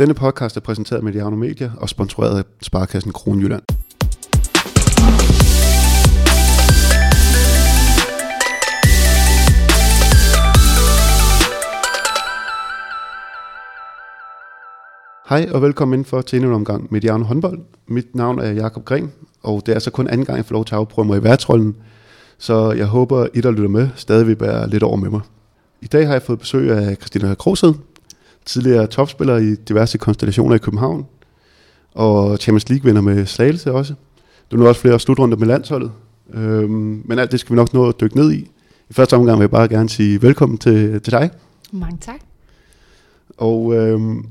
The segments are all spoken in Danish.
Denne podcast er præsenteret med Mediano Media og sponsoreret af Sparkassen Kronjylland. Hej og velkommen indenfor til endnu en omgang Mediano håndbold. Mit navn er Jakob Gren, og det er så kun anden gang, jeg får lov til at afprøve mig i værtrollen. Så jeg håber, I, der lytter med, stadig vil bære lidt over med mig. I dag har jeg fået besøg af Christina Krosed, tidligere topspiller i diverse konstellationer i København, og Champions League-vinder med Slagelse også. Du nu også flere slutrunder med landsholdet, øhm, men alt det skal vi nok nå at dykke ned i. I første omgang vil jeg bare gerne sige velkommen til, til dig. Mange tak. Og øhm,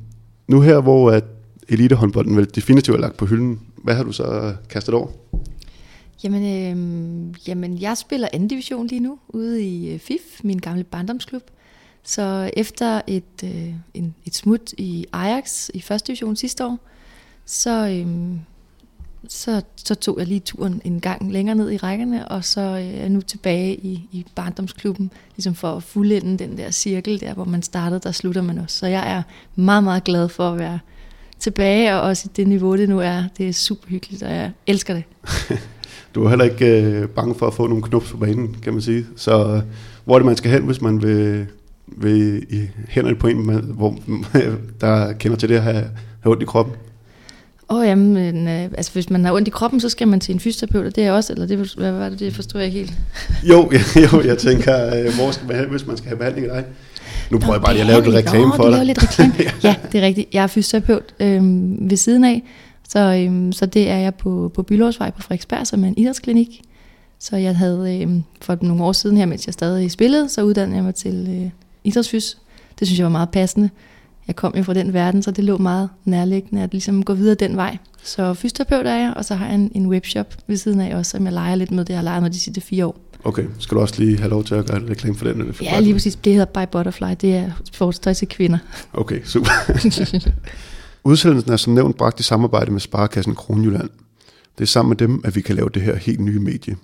nu her, hvor at elitehåndbolden vel definitivt er lagt på hylden, hvad har du så kastet over? Jamen, øh, jamen, jeg spiller anden division lige nu ude i øh, FIF, min gamle barndomsklub. Så efter et, øh, en, et smut i Ajax i første division sidste år, så, øh, så, så tog jeg lige turen en gang længere ned i rækkerne, og så øh, er jeg nu tilbage i, i barndomsklubben, ligesom for at fuldende den der cirkel der, hvor man startede, der slutter man også. Så jeg er meget, meget glad for at være tilbage, og også i det niveau, det nu er. Det er super hyggeligt, og jeg elsker det. Du er heller ikke øh, bange for at få nogle knups på banen, kan man sige. Så øh, hvor er det, man skal hen, hvis man vil, vil i hænderne på en, man, hvor, der kender til det at have, have ondt i kroppen? Åh, oh, jamen, øh, altså hvis man har ondt i kroppen, så skal man til en fysioterapeut, og det er også, eller det, hvad var det, det forstår jeg ikke helt. jo, jo, jeg tænker, øh, hvor skal man hen, hvis man skal have behandling af dig? Nu prøver jeg bare lige at lave lidt reklame for dig. Lidt reklame. ja, det er rigtigt. Jeg er fysioterapeut øh, ved siden af, så, øhm, så det er jeg på, på Bylårsvej på Frederiksberg, som er en idrætsklinik. Så jeg havde øhm, for nogle år siden her, mens jeg stadig spillede, så uddannede jeg mig til øh, idrætsfys. Det synes jeg var meget passende. Jeg kom jo fra den verden, så det lå meget nærliggende at ligesom gå videre den vej. Så fysioterapeut er jeg, og så har jeg en, en webshop ved siden af også, som jeg leger lidt med. Det har jeg leget med de sidste fire år. Okay, skal du også lige have lov til at gøre reklame for den? Eller for ja, lige præcis. Det hedder By Butterfly. Det er sportstøj til kvinder. Okay, super. Udsendelsen er som nævnt bragt i samarbejde med Sparkassen Kronjylland. Det er sammen med dem, at vi kan lave det her helt nye medie.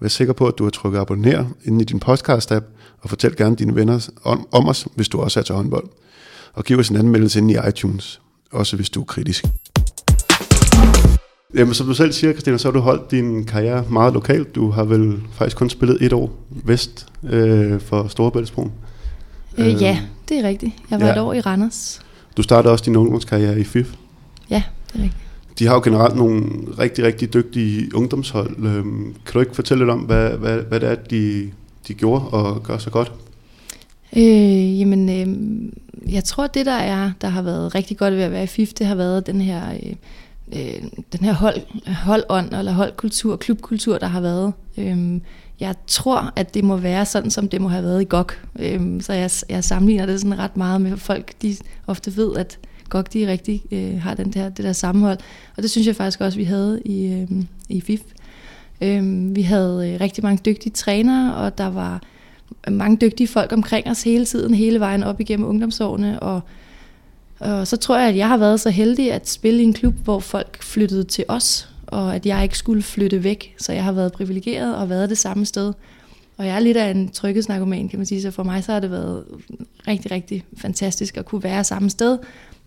Vær sikker på, at du har trykket abonner inde i din podcast-app, og fortæl gerne dine venner om, om os, hvis du også er til håndbold. Og giv os en anmeldelse inde i iTunes, også hvis du er kritisk. Jamen, som du selv siger, Christina, så har du holdt din karriere meget lokalt. Du har vel faktisk kun spillet et år vest øh, for Storebæltsbroen. Øh, ja, det er rigtigt. Jeg var ja. et år i Randers. Du startede også din ungdomskarriere i FIF. Ja, det er rigtigt. De har jo generelt nogle rigtig, rigtig dygtige ungdomshold. Øhm, kan du ikke fortælle lidt om, hvad, hvad, hvad det er, de, de gjorde og gør så godt? Øh, jamen, øh, jeg tror, det der er, der har været rigtig godt ved at være i FIF, det har været den her, øh, øh, den her hold, holdånd, eller holdkultur, klubkultur, der har været. Øh, jeg tror, at det må være sådan, som det må have været i GOG. Øh, så jeg, jeg sammenligner det sådan ret meget med, folk de ofte ved, at godt de rigtig øh, har den der, det der sammenhold. Og det synes jeg faktisk også, vi havde i, øh, i FIF. Øh, vi havde øh, rigtig mange dygtige trænere, og der var mange dygtige folk omkring os hele tiden, hele vejen op igennem ungdomsårene. Og, og så tror jeg, at jeg har været så heldig at spille i en klub, hvor folk flyttede til os og at jeg ikke skulle flytte væk. Så jeg har været privilegeret og været det samme sted. Og jeg er lidt af en tryghedsnarkoman, kan man sige, så for mig så har det været rigtig, rigtig fantastisk at kunne være samme sted,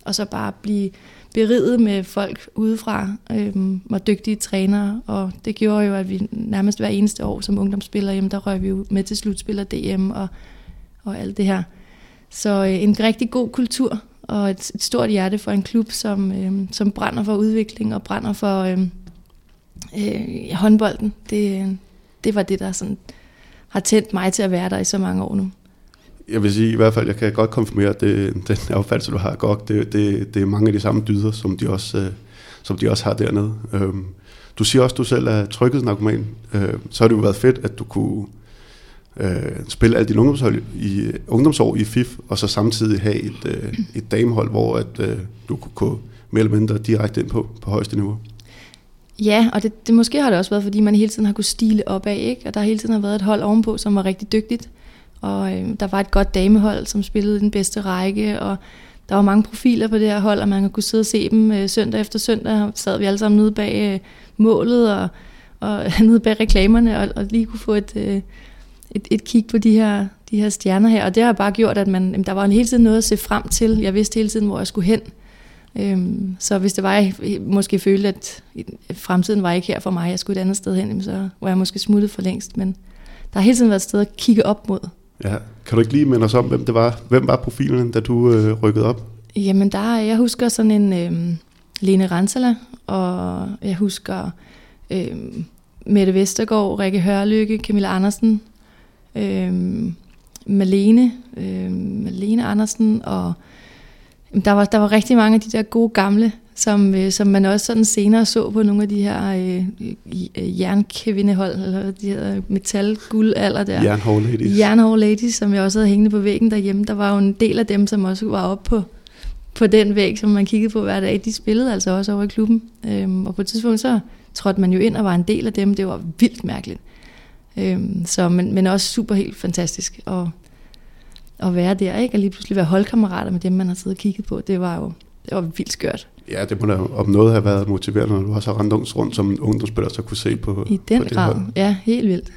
og så bare blive beriget med folk udefra, øhm, og dygtige trænere, og det gjorde jo, at vi nærmest hver eneste år som ungdomsspiller, jamen, der røg vi jo med til slutspiller DM og, og alt det her. Så øh, en rigtig god kultur, og et, et stort hjerte for en klub, som, øh, som brænder for udvikling og brænder for, øh, øh, håndbolden. Det, øh, det var det, der sådan har tændt mig til at være der i så mange år nu. Jeg vil sige i hvert fald, jeg kan godt konfirmere, at det, den opfattelse, du har godt, det, det, det er mange af de samme dyder, som de også, øh, som de også har dernede. Øhm, du siger også, at du selv er tryghedsnarkoman. Øh, så har det jo været fedt, at du kunne øh, spille alle dine ungdomshold i, øh, ungdomsår i FIF, og så samtidig have et, øh, et damehold, hvor at, øh, du kunne gå mere eller mindre direkte ind på, på højeste niveau. Ja, og det, det måske har det også været, fordi man hele tiden har kunnet stile opad, ikke? og der hele tiden har været et hold ovenpå, som var rigtig dygtigt. Og øh, der var et godt damehold, som spillede den bedste række, og der var mange profiler på det her hold, og man kunne sidde og se dem øh, søndag efter søndag. sad vi alle sammen nede bag øh, målet og, og nede bag reklamerne, og, og lige kunne få et, øh, et, et kig på de her, de her stjerner her. Og det har bare gjort, at man, jamen, der var en hele tiden noget at se frem til. Jeg vidste hele tiden, hvor jeg skulle hen. Øhm, så hvis det var, jeg måske følte, at fremtiden var ikke her for mig, jeg skulle et andet sted hen, så var jeg måske smuttet for længst. Men der har hele tiden været et sted at kigge op mod. Ja. Kan du ikke lige minde os om, hvem det var? Hvem var profilen, da du øh, rykkede op? Jamen, der, jeg husker sådan en øh, Lene Ransela, og jeg husker øh, Mette Vestergaard, Rikke Hørlykke, Camilla Andersen, øh, Malene, øh, Malene Andersen, og der var, der var rigtig mange af de der gode gamle, som, øh, som man også sådan senere så på nogle af de her øh, jernkvindehold, eller de her metal alder der. Jernhår ladies. Jernhår ladies, som jeg også havde hængende på væggen derhjemme. Der var jo en del af dem, som også var oppe på, på den væg, som man kiggede på hver dag. De spillede altså også over i klubben. Øhm, og på et tidspunkt så trådte man jo ind og var en del af dem. Det var vildt mærkeligt. Øhm, så, men, men også super helt fantastisk at, at være der, ikke? Og lige pludselig være holdkammerater med dem, man har siddet og kigget på. Det var jo det var vildt skørt. Ja, det må da om noget have været motiverende, når du også har rendt rundt som en ungdomsspiller, så kunne se på I den på grad, ja, helt vildt.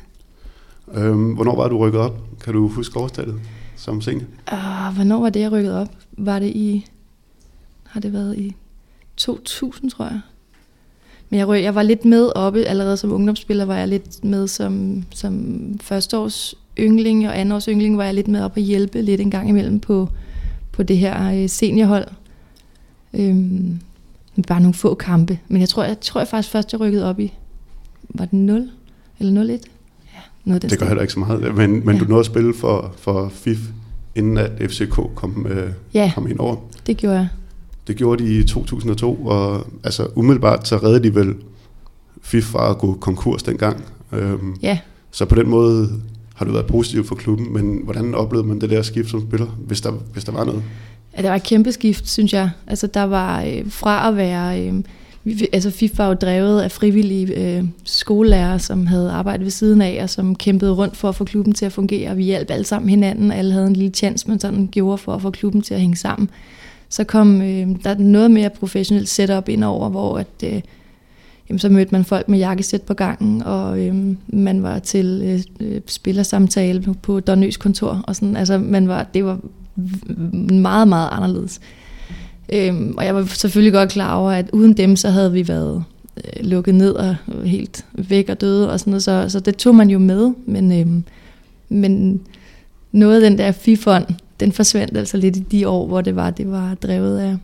Øhm, hvornår var du rykket op? Kan du huske årstallet som senior? Uh, hvornår var det, jeg rykket op? Var det i, har det været i 2000, tror jeg? Men jeg, jeg var lidt med oppe, allerede som ungdomsspiller var jeg lidt med som, som førsteårs yngling, og andenårs yngling var jeg lidt med op at hjælpe lidt en gang imellem på, på det her øh, seniorhold. Øhm, bare nogle få kampe. Men jeg tror, jeg tror jeg faktisk først, jeg rykkede op i, var det 0 eller 0-1? Ja, noget det gør heller ikke så meget. Men, men ja. du nåede at spille for, for FIF, inden at FCK kom, øh, ja, kom ind over. det gjorde jeg. Det gjorde de i 2002, og altså umiddelbart så redde de vel FIF fra at gå konkurs dengang. Øhm, ja. Så på den måde har du været positiv for klubben, men hvordan oplevede man det der skift som spiller, hvis der, hvis der var noget? At der var et kæmpe skift, synes jeg. Altså der var øh, fra at være... Øh, altså FIF var jo drevet af frivillige øh, skolelærer, som havde arbejdet ved siden af, og som kæmpede rundt for at få klubben til at fungere. Vi hjalp alle sammen hinanden, alle havde en lille chance, man sådan gjorde for at få klubben til at hænge sammen. Så kom øh, der noget mere professionelt setup ind over, hvor at, øh, jamen, så mødte man folk med jakkesæt på gangen, og øh, man var til øh, øh spillersamtale på, på Donøs kontor, og sådan, altså man var, det var meget, meget anderledes. Øhm, og jeg var selvfølgelig godt klar over, at uden dem, så havde vi været øh, lukket ned og helt væk og døde og sådan noget, så, så det tog man jo med, men, øhm, men noget af den der fifond, den forsvandt altså lidt i de år, hvor det var, det var drevet af,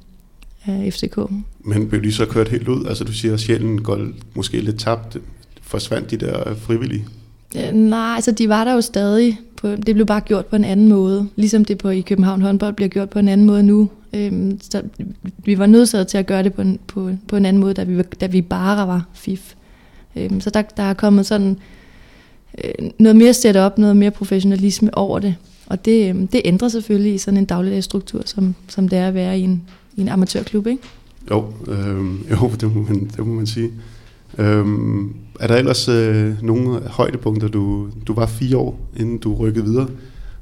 af FCK. Men blev de så kørt helt ud? Altså du siger, at sjælen går måske lidt tabt. Forsvandt de der frivillige? Øh, nej, altså de var der jo stadig. På, det blev bare gjort på en anden måde. Ligesom det på i København håndbold bliver gjort på en anden måde nu. Øhm, så vi var nødsaget til at gøre det på en, på, på en anden måde, da vi, da vi bare var FIF. Øhm, så der, der er kommet sådan øh, noget mere setup, noget mere professionalisme over det. Og det, øh, det ændrer selvfølgelig i sådan en dagligdagsstruktur, som, som det er at være i en, i en amatørklub, ikke? Jo, øh, jo det, må man, det må man sige. Øhm, er der ellers øh, nogle højdepunkter, du, du var fire år, inden du rykkede videre?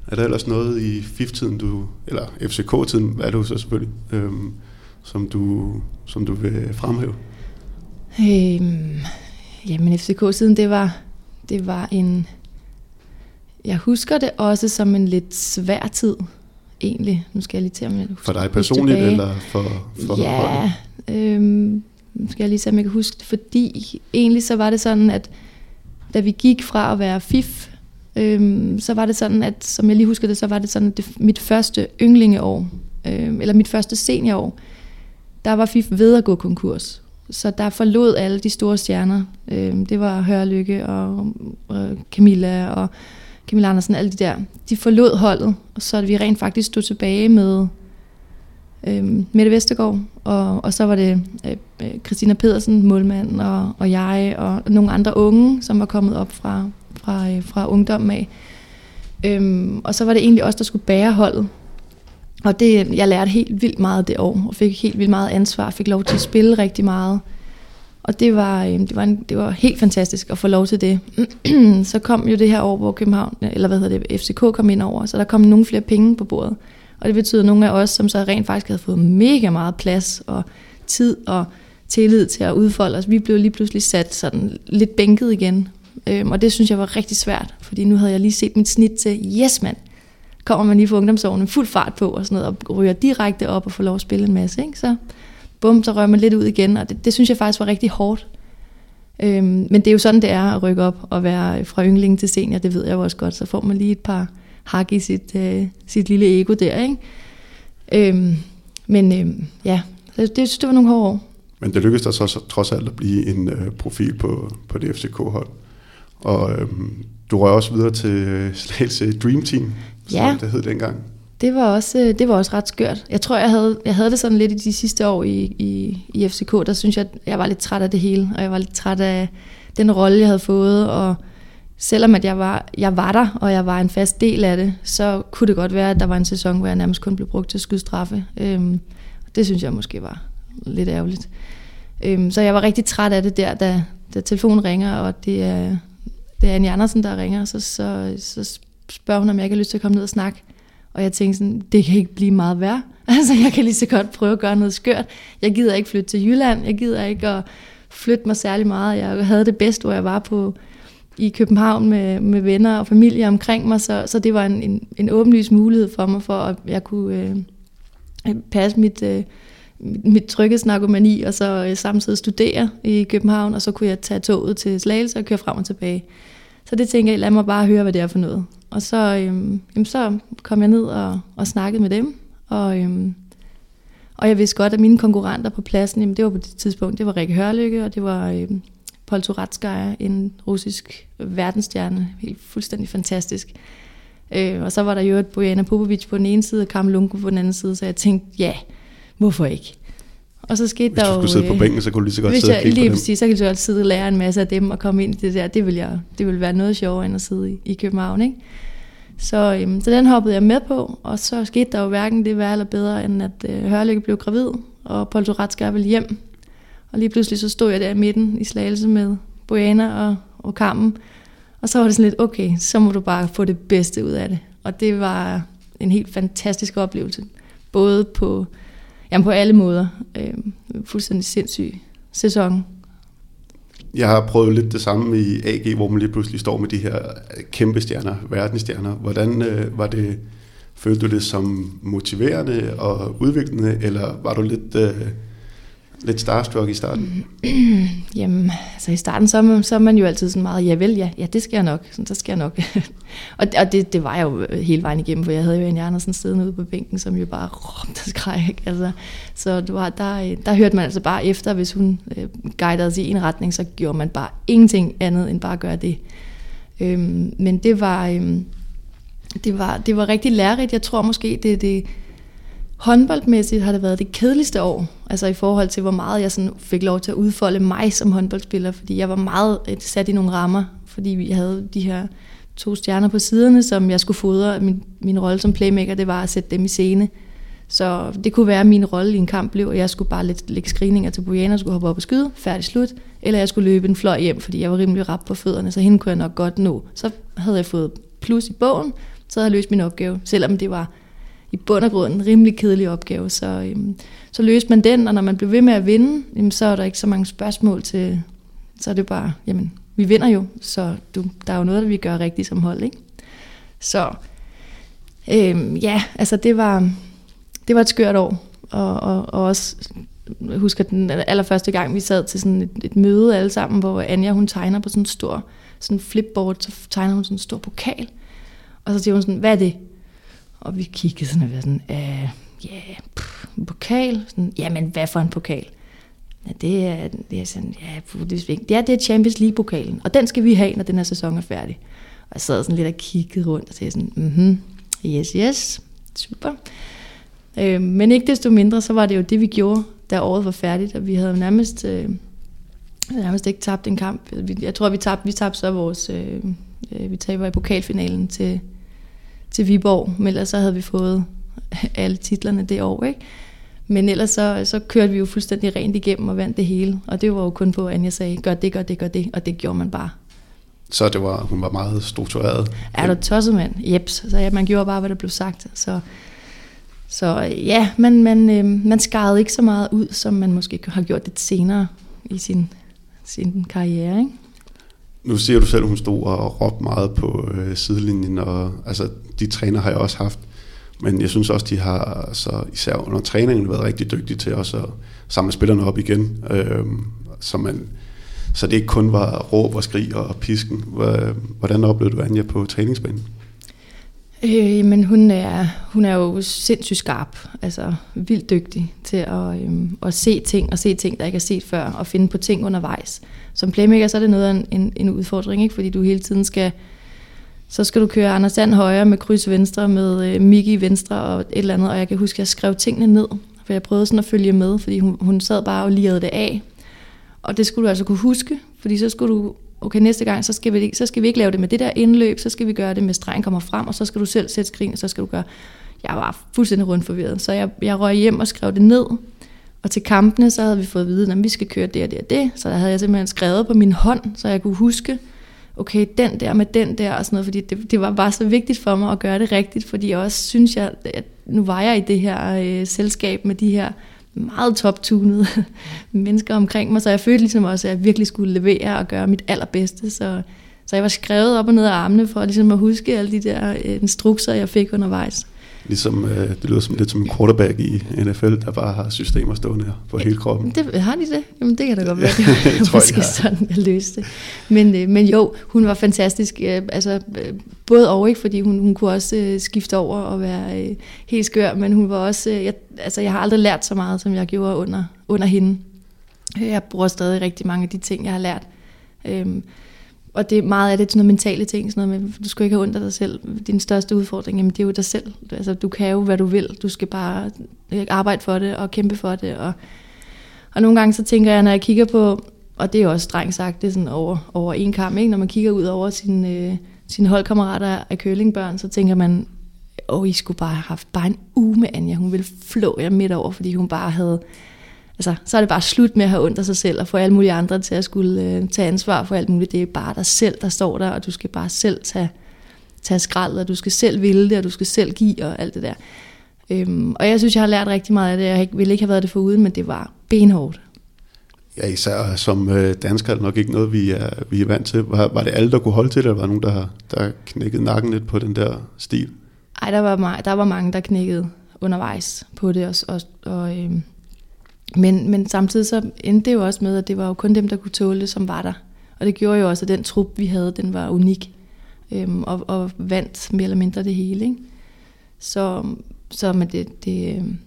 Er der ellers noget i FIF-tiden, du, eller FCK-tiden, er du så selvfølgelig, øhm, som, du, som du vil fremhæve? Øhm, jamen FCK-tiden, det var, det var en... Jeg husker det også som en lidt svær tid, egentlig. Nu skal jeg lige til at huske For dig personligt, eller for, for Ja, øhm, skal jeg lige se, om jeg kan huske det, fordi egentlig så var det sådan, at da vi gik fra at være FIF, øhm, så var det sådan, at som jeg lige husker det, så var det sådan, at det, mit første ynglingeår, øhm, eller mit første seniorår, der var FIF ved at gå konkurs. Så der forlod alle de store stjerner. Øhm, det var Hørlykke og, og Camilla og Camilla Andersen, alle de der. De forlod holdet, og så vi rent faktisk stod tilbage med øh, Mette Vestergaard, og, og så var det øh, øh Christina Pedersen, målmanden, og, og jeg, og nogle andre unge, som var kommet op fra, fra, øh, fra ungdommen af. Øhm, og så var det egentlig os, der skulle bære holdet. Og det, jeg lærte helt vildt meget det år, og fik helt vildt meget ansvar, fik lov til at spille rigtig meget. Og det var, øh, det var, en, det var helt fantastisk at få lov til det. så kom jo det her år, hvor København, eller hvad hedder det, FCK kom ind over, så der kom nogle flere penge på bordet. Og det betyder, at nogle af os, som så rent faktisk havde fået mega meget plads og tid og tillid til at udfolde os, vi blev lige pludselig sat sådan lidt bænket igen. Øhm, og det synes jeg var rigtig svært, fordi nu havde jeg lige set mit snit til, yes mand, kommer man lige fra ungdomsårene fuld fart på og sådan noget, og ryger direkte op og får lov at spille en masse. Ikke? Så bum, så rører man lidt ud igen, og det, det synes jeg faktisk var rigtig hårdt. Øhm, men det er jo sådan, det er at rykke op og være fra yngling til senior, det ved jeg jo også godt. Så får man lige et par hak i sit, øh, sit lille ego der, ikke? Øhm, men øhm, ja, det, det det var nogle hårde år. Men det lykkedes der så trods alt at blive en øh, profil på, på det FCK-hold. Og øhm, du røg også videre til øh, Slagelse Dream Team, ja. som det hed dengang. Det var også, øh, det var også ret skørt. Jeg tror, jeg havde, jeg havde det sådan lidt i de sidste år i, i, i FCK. Der synes jeg, jeg var lidt træt af det hele, og jeg var lidt træt af den rolle, jeg havde fået. Og selvom at jeg var, jeg var der, og jeg var en fast del af det, så kunne det godt være, at der var en sæson, hvor jeg nærmest kun blev brugt til at skyde straffe. Øhm, det synes jeg måske var lidt ærgerligt. Øhm, så jeg var rigtig træt af det der, da, da telefonen ringer, og det er, det er Annie Andersen, der ringer, så, så, så spørger hun, om jeg ikke har lyst til at komme ned og snakke. Og jeg tænkte sådan, det kan ikke blive meget værre. Altså, jeg kan lige så godt prøve at gøre noget skørt. Jeg gider ikke flytte til Jylland. Jeg gider ikke at flytte mig særlig meget. Jeg havde det bedst, hvor jeg var på i København med, med venner og familie omkring mig, så, så det var en, en, en åbenlys mulighed for mig, for at jeg kunne øh, passe mit, øh, mit tryghedsnarkomani, og så øh, samtidig studere i København, og så kunne jeg tage toget til Slagelse og køre frem og tilbage. Så det tænker jeg, lad mig bare høre, hvad det er for noget. Og så, øhm, jamen, så kom jeg ned og, og snakkede med dem, og, øhm, og jeg vidste godt, at mine konkurrenter på pladsen, jamen, det var på det tidspunkt, det var Rikke Hørlykke, og det var øhm, Paul Turatskaya, en russisk verdensstjerne, helt fuldstændig fantastisk. Øh, og så var der jo et Bojana Popovic på den ene side, og Karl Lunko på den anden side, så jeg tænkte, ja, hvorfor ikke? Og så skete hvis der du skulle sidde på øh, bænken, så kunne du lige så godt sidde jeg, og kigge lige på dem. Præcis, så kan du også sidde og lære en masse af dem og komme ind i det der. Det vil, jeg, det vil være noget sjovere end at sidde i, i København. Ikke? Så, øhm, så den hoppede jeg med på, og så skete der jo hverken det værre eller bedre, end at øh, Hørlykke blev gravid, og Paul Toretska ville hjem. Og lige pludselig så stod jeg der i midten i slagelse med Bojana og, og Kampen. Og så var det sådan lidt, okay, så må du bare få det bedste ud af det. Og det var en helt fantastisk oplevelse. Både på Jamen på alle måder. Øh, fuldstændig sindssyg sæson. Jeg har prøvet lidt det samme i AG, hvor man lige pludselig står med de her kæmpe stjerner, verdensstjerner. Hvordan øh, var det, følte du det som motiverende og udviklende, eller var du lidt... Øh, lidt starstruck i starten? Jamen, altså i starten, så er, man, så er man jo altid sådan meget, ja vel, ja, ja det skal jeg nok, sådan, så skal jeg nok. og og det, det var jeg jo øh, hele vejen igennem, for jeg havde jo en Andersen siddende ude på bænken, som jo bare råbte og skreg, ikke? Altså, så det var, der, øh, der hørte man altså bare efter, hvis hun øh, guidede os i en retning, så gjorde man bare ingenting andet end bare at gøre det. Øhm, men det var, øhm, det var, det var rigtig lærerigt. Jeg tror måske, det, det, Håndboldmæssigt har det været det kedeligste år, altså i forhold til, hvor meget jeg sådan fik lov til at udfolde mig som håndboldspiller, fordi jeg var meget øh, sat i nogle rammer, fordi vi havde de her to stjerner på siderne, som jeg skulle fodre. Min, min rolle som playmaker, det var at sætte dem i scene. Så det kunne være, at min rolle i en kamp blev, at jeg skulle bare lidt lægge screeninger til Bojana, skulle hoppe op og skyde, færdig slut, eller jeg skulle løbe en fløj hjem, fordi jeg var rimelig rap på fødderne, så hende kunne jeg nok godt nå. Så havde jeg fået plus i bogen, så havde jeg løst min opgave, selvom det var i bund og grund en rimelig kedelig opgave. Så, øhm, så løste man den, og når man blev ved med at vinde, jamen, så er der ikke så mange spørgsmål til, så er det bare, jamen, vi vinder jo, så du, der er jo noget, der vi gør rigtigt som hold, ikke? Så øhm, ja, altså det var, det var et skørt år, og, og, og også jeg husker den allerførste gang, vi sad til sådan et, et møde alle sammen, hvor Anja hun tegner på sådan en stor sådan flipboard, så tegner hun sådan en stor pokal, og så siger hun sådan, hvad er det? Og vi kiggede sådan og var sådan, øh, ja, pff, en pokal? Sådan, Jamen, hvad for en pokal? Ja, det er, det er sådan, ja, det er, det er, det er Champions League-pokalen, og den skal vi have, når den her sæson er færdig. Og jeg sad sådan lidt og kiggede rundt og sagde sådan, mhm, yes, yes, super. Øh, men ikke desto mindre, så var det jo det, vi gjorde, da året var færdigt, og vi havde nærmest, øh, nærmest ikke tabt en kamp. Jeg tror, vi tabte, vi tabte så vores, øh, øh vi tabte i pokalfinalen til, til Viborg, men ellers så havde vi fået alle titlerne det år, ikke? Men ellers så, så kørte vi jo fuldstændig rent igennem og vandt det hele. Og det var jo kun på, at Anja sagde, gør det, gør det, gør det. Og det gjorde man bare. Så det var, hun var meget struktureret? Er du tosset, mand? Jeps. Så ja, man gjorde bare, hvad der blev sagt. Så, så ja, man, man, øh, man skarede ikke så meget ud, som man måske har gjort det senere i sin, sin karriere, ikke? Nu siger du selv, at hun stod og råbte meget på øh, sidelinjen, og altså, de træner har jeg også haft. men jeg synes også, de har så især under træningen været rigtig dygtige til også at samle spillerne op igen, øh, så, man, så det ikke kun var råb og skrig og pisken. Hvordan oplevede du Anja på træningsbanen? Øh, men hun er, hun er jo sindssygt skarp, altså vildt dygtig til at, øhm, at se ting, og se ting, der ikke er set før, og finde på ting undervejs. Som playmaker, så er det noget af en, en udfordring, ikke? fordi du hele tiden skal, så skal du køre Anders Sand højre med kryds venstre, med øh, Miki venstre og et eller andet, og jeg kan huske, at jeg skrev tingene ned, for jeg prøvede sådan at følge med, fordi hun, hun sad bare og lirede det af, og det skulle du altså kunne huske, fordi så skulle du okay, næste gang, så skal, vi, så skal vi ikke lave det med det der indløb, så skal vi gøre det med stregen kommer frem, og så skal du selv sætte skrin, og så skal du gøre... Jeg var fuldstændig rundt forvirret, så jeg, jeg røg hjem og skrev det ned, og til kampene, så havde vi fået at vide, at vi skal køre det og det og det, så der havde jeg simpelthen skrevet på min hånd, så jeg kunne huske, okay, den der med den der og sådan noget, fordi det, det var bare så vigtigt for mig at gøre det rigtigt, fordi jeg også synes, jeg, at nu var jeg i det her øh, selskab med de her meget toptunede mennesker omkring mig, så jeg følte ligesom også, at jeg virkelig skulle levere og gøre mit allerbedste. Så, så jeg var skrevet op og ned af armene for ligesom at huske alle de der øh, instrukser, jeg fik undervejs. Ligesom, øh, det lyder som lidt som en quarterback i NFL, der bare har systemer stående her på hele kroppen. Det, har de det? Jamen det kan da godt være. Det jeg tror, måske sådan, jeg løste det. Men, øh, men jo, hun var fantastisk. Øh, altså, øh, både og, ikke? fordi hun, hun kunne også øh, skifte over og være øh, helt skør, men hun var også... Øh, jeg, altså, jeg har aldrig lært så meget, som jeg gjorde under, under hende. Jeg bruger stadig rigtig mange af de ting, jeg har lært. Øhm, og det er meget af det sådan noget mentale ting, sådan noget med, du skal ikke have ondt af dig selv. Din største udfordring, jamen det er jo dig selv. Altså, du kan jo, hvad du vil. Du skal bare øh, arbejde for det og kæmpe for det. Og, og nogle gange så tænker jeg, når jeg kigger på, og det er jo også strengt sagt, det er sådan over, over en kamp, ikke? når man kigger ud over sine, øh, sine holdkammerater af curlingbørn, så tænker man, åh, I skulle bare have haft bare en uge med Anja. Hun ville flå jer midt over, fordi hun bare havde altså, så er det bare slut med at have ondt af sig selv og få alle mulige andre til at skulle øh, tage ansvar for alt muligt. Det er bare dig selv, der står der, og du skal bare selv tage, tage skrald, og du skal selv ville det, og du skal selv give og alt det der. Øhm, og jeg synes, jeg har lært rigtig meget af det. Jeg ville ikke have været det for uden, men det var benhårdt. Ja, især som øh, dansker er det nok ikke noget, vi er, vi er vant til. Var, var det alle, der kunne holde til det, eller var der nogen, der, der knækkede nakken lidt på den der stil? Nej, der var, der var mange, der knækkede undervejs på det, og, og, og øhm, men, men samtidig så endte det jo også med, at det var jo kun dem, der kunne tåle det, som var der. Og det gjorde jo også, at den trup, vi havde, den var unik. Øhm, og, og vandt mere eller mindre det hele. Ikke? Så, så men det, det, øhm,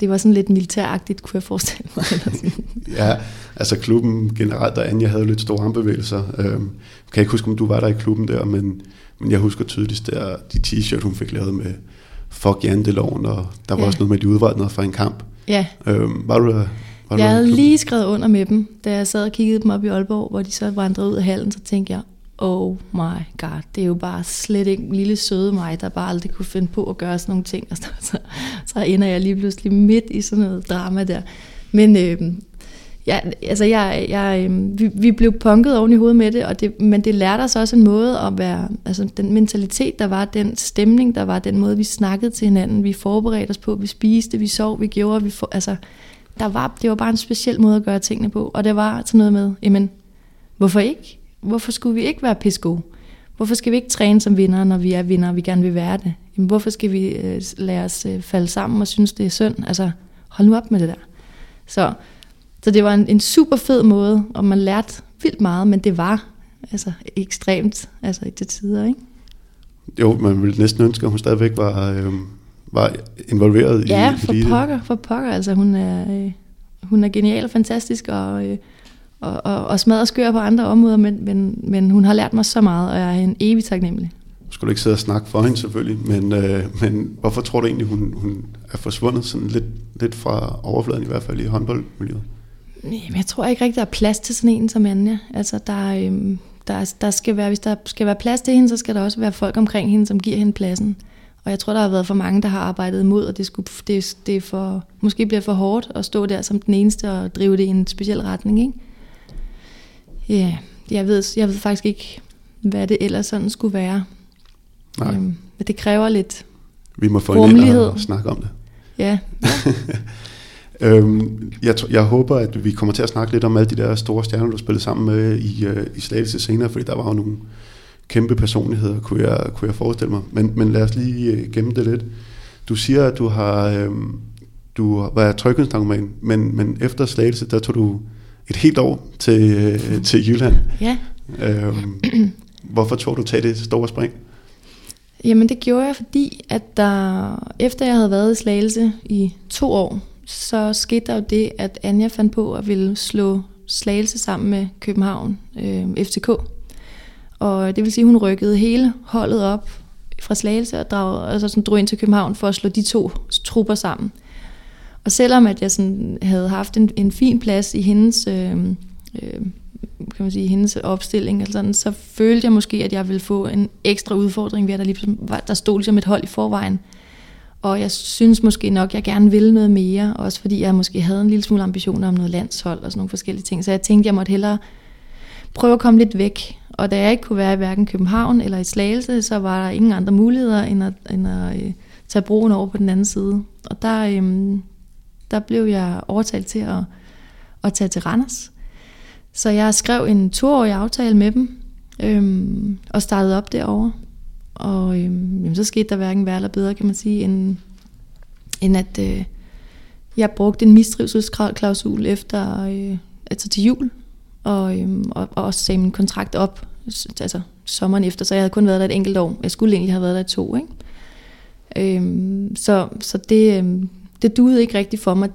det var sådan lidt militæragtigt, kunne jeg forestille mig. ja, altså klubben generelt, der Anja havde lidt store armbevægelser. Øhm, jeg kan ikke huske, om du var der i klubben der, men, men jeg husker tydeligst der, de t-shirt, hun fik lavet med fuck janteloven, og der var ja. også noget med, at de udvejede noget fra en kamp. Ja. Øhm, var du der? Var jeg havde lige skrevet under med dem, da jeg sad og kiggede dem op i Aalborg, hvor de så vandrede ud af hallen, så tænkte jeg, oh my god, det er jo bare slet ikke en lille søde mig, der bare aldrig kunne finde på at gøre sådan nogle ting. Og så, så, så ender jeg lige pludselig midt i sådan noget drama der. Men øh, ja, altså jeg, jeg, øhm, vi, vi blev punket oven i hovedet med det, og det, men det lærte os også en måde at være, altså den mentalitet, der var, den stemning, der var, den måde, vi snakkede til hinanden, vi forberedte os på, vi spiste, vi sov, vi gjorde, vi for, altså, der var, det var bare en speciel måde at gøre tingene på, og det var sådan noget med, jamen, hvorfor ikke? Hvorfor skulle vi ikke være pisko? Hvorfor skal vi ikke træne som vinder, når vi er vinder, og vi gerne vil være det? Jamen, hvorfor skal vi øh, lade os øh, falde sammen og synes, det er synd? Altså, hold nu op med det der. Så så det var en, en super fed måde, og man lærte vildt meget, men det var altså ekstremt altså i det tider, ikke? Jo, man ville næsten ønske, at hun stadigvæk var, øh, var involveret ja, i, for i pokker, for pokker. Altså, hun er, øh, hun er genial og fantastisk, og, øh, og, og, og smadret skør på andre områder, men, men, men hun har lært mig så meget, og jeg er en evig taknemmelig. Nu skulle du ikke sidde og snakke for hende selvfølgelig, men, øh, men hvorfor tror du egentlig, hun, hun er forsvundet sådan lidt, lidt fra overfladen, i hvert fald i håndboldmiljøet? Jamen, jeg tror ikke rigtig, der er plads til sådan en som Anja. Altså, der, øhm, der, der skal være, hvis der skal være plads til hende, så skal der også være folk omkring hende, som giver hende pladsen. Og jeg tror, der har været for mange, der har arbejdet imod, og det, skulle, det, det er for, måske bliver for hårdt at stå der som den eneste og drive det i en speciel retning. Ikke? Ja, jeg ved, jeg ved faktisk ikke, hvad det ellers sådan skulle være. Nej. Øhm, men det kræver lidt Vi må få en og snakke om det. Ja. ja. Øhm, jeg, jeg håber, at vi kommer til at snakke lidt om alle de der store stjerner, du spillede sammen med i, uh, i Slagelse senere, fordi der var jo nogle kæmpe personligheder, kunne jeg, kunne jeg forestille mig. Men, men lad os lige uh, gemme det lidt. du siger, at du har, øh, du været tryghedsnarkoman, men, men efter slagelse, der tog du et helt år til, øh, til Jylland. Ja. Øh, hvorfor tog du tage det store spring? Jamen det gjorde jeg, fordi at der, efter jeg havde været i Slagelse i to år, så skete der jo det, at Anja fandt på at ville slå Slagelse sammen med København øh, FCK. Og det vil sige, at hun rykkede hele holdet op fra Slagelse og drog, altså sådan drog ind til København for at slå de to trupper sammen. Og selvom at jeg sådan havde haft en, en fin plads i hendes, øh, øh, kan man sige, hendes opstilling, eller sådan, så følte jeg måske, at jeg ville få en ekstra udfordring ved, at der, ligesom der stod ligesom et hold i forvejen. Og jeg synes måske nok, at jeg gerne ville noget mere, også fordi jeg måske havde en lille smule ambitioner om noget landshold og sådan nogle forskellige ting. Så jeg tænkte, jeg måtte hellere prøve at komme lidt væk. Og da jeg ikke kunne være i hverken København eller i Slagelse, så var der ingen andre muligheder end at, end at øh, tage broen over på den anden side. Og der, øhm, der blev jeg overtalt til at, at tage til Randers. Så jeg skrev en toårig aftale med dem, øhm, og startede op derovre. Og øhm, jamen, så skete der hverken værre eller bedre, kan man sige, end, end at øh, jeg brugte en mistrivselsklausul efter, øh, altså til jul, og, øhm, og, og også sagde min kontrakt op, altså sommeren efter, så jeg havde kun været der et enkelt år. Jeg skulle egentlig have været der to, ikke? Øhm, så, så det, øhm, det duede ikke rigtigt for mig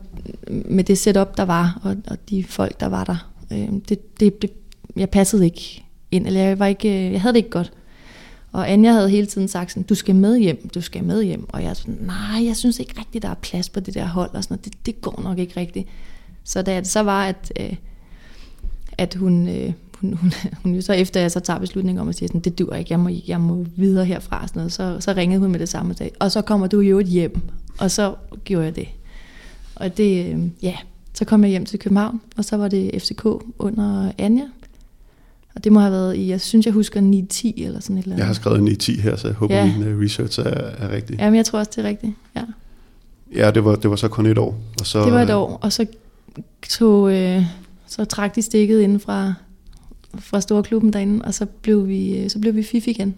med det setup, der var, og, og de folk, der var der. Øhm, det, det, det, jeg passede ikke ind, eller jeg, var ikke, øh, jeg havde det ikke godt. Og Anja havde hele tiden sagt sådan, du skal med hjem, du skal med hjem. Og jeg er sådan, nej, jeg synes ikke rigtigt, der er plads på det der hold, og sådan noget. Det, det går nok ikke rigtigt. Så da det så var, at, øh, at hun, øh, hun, hun, hun, så efter jeg så tager beslutningen om at sige sådan, det dur ikke, jeg må, jeg må videre herfra, sådan noget, så, så ringede hun med det samme dag, og så kommer du jo et hjem, og så gjorde jeg det. Og det, øh, ja, så kom jeg hjem til København, og så var det FCK under Anja, og det må have været i, jeg synes, jeg husker 9-10 eller sådan et eller andet. Jeg har skrevet 9-10 her, så jeg håber, ja. min uh, research er, er rigtig. Jamen, jeg tror også, det er rigtigt, ja. Ja, det var, det var så kun et år. Og så, det var et år, og så, tog, øh, så trak de stikket inden fra, fra storklubben derinde, og så blev vi, øh, så blev vi FIF igen.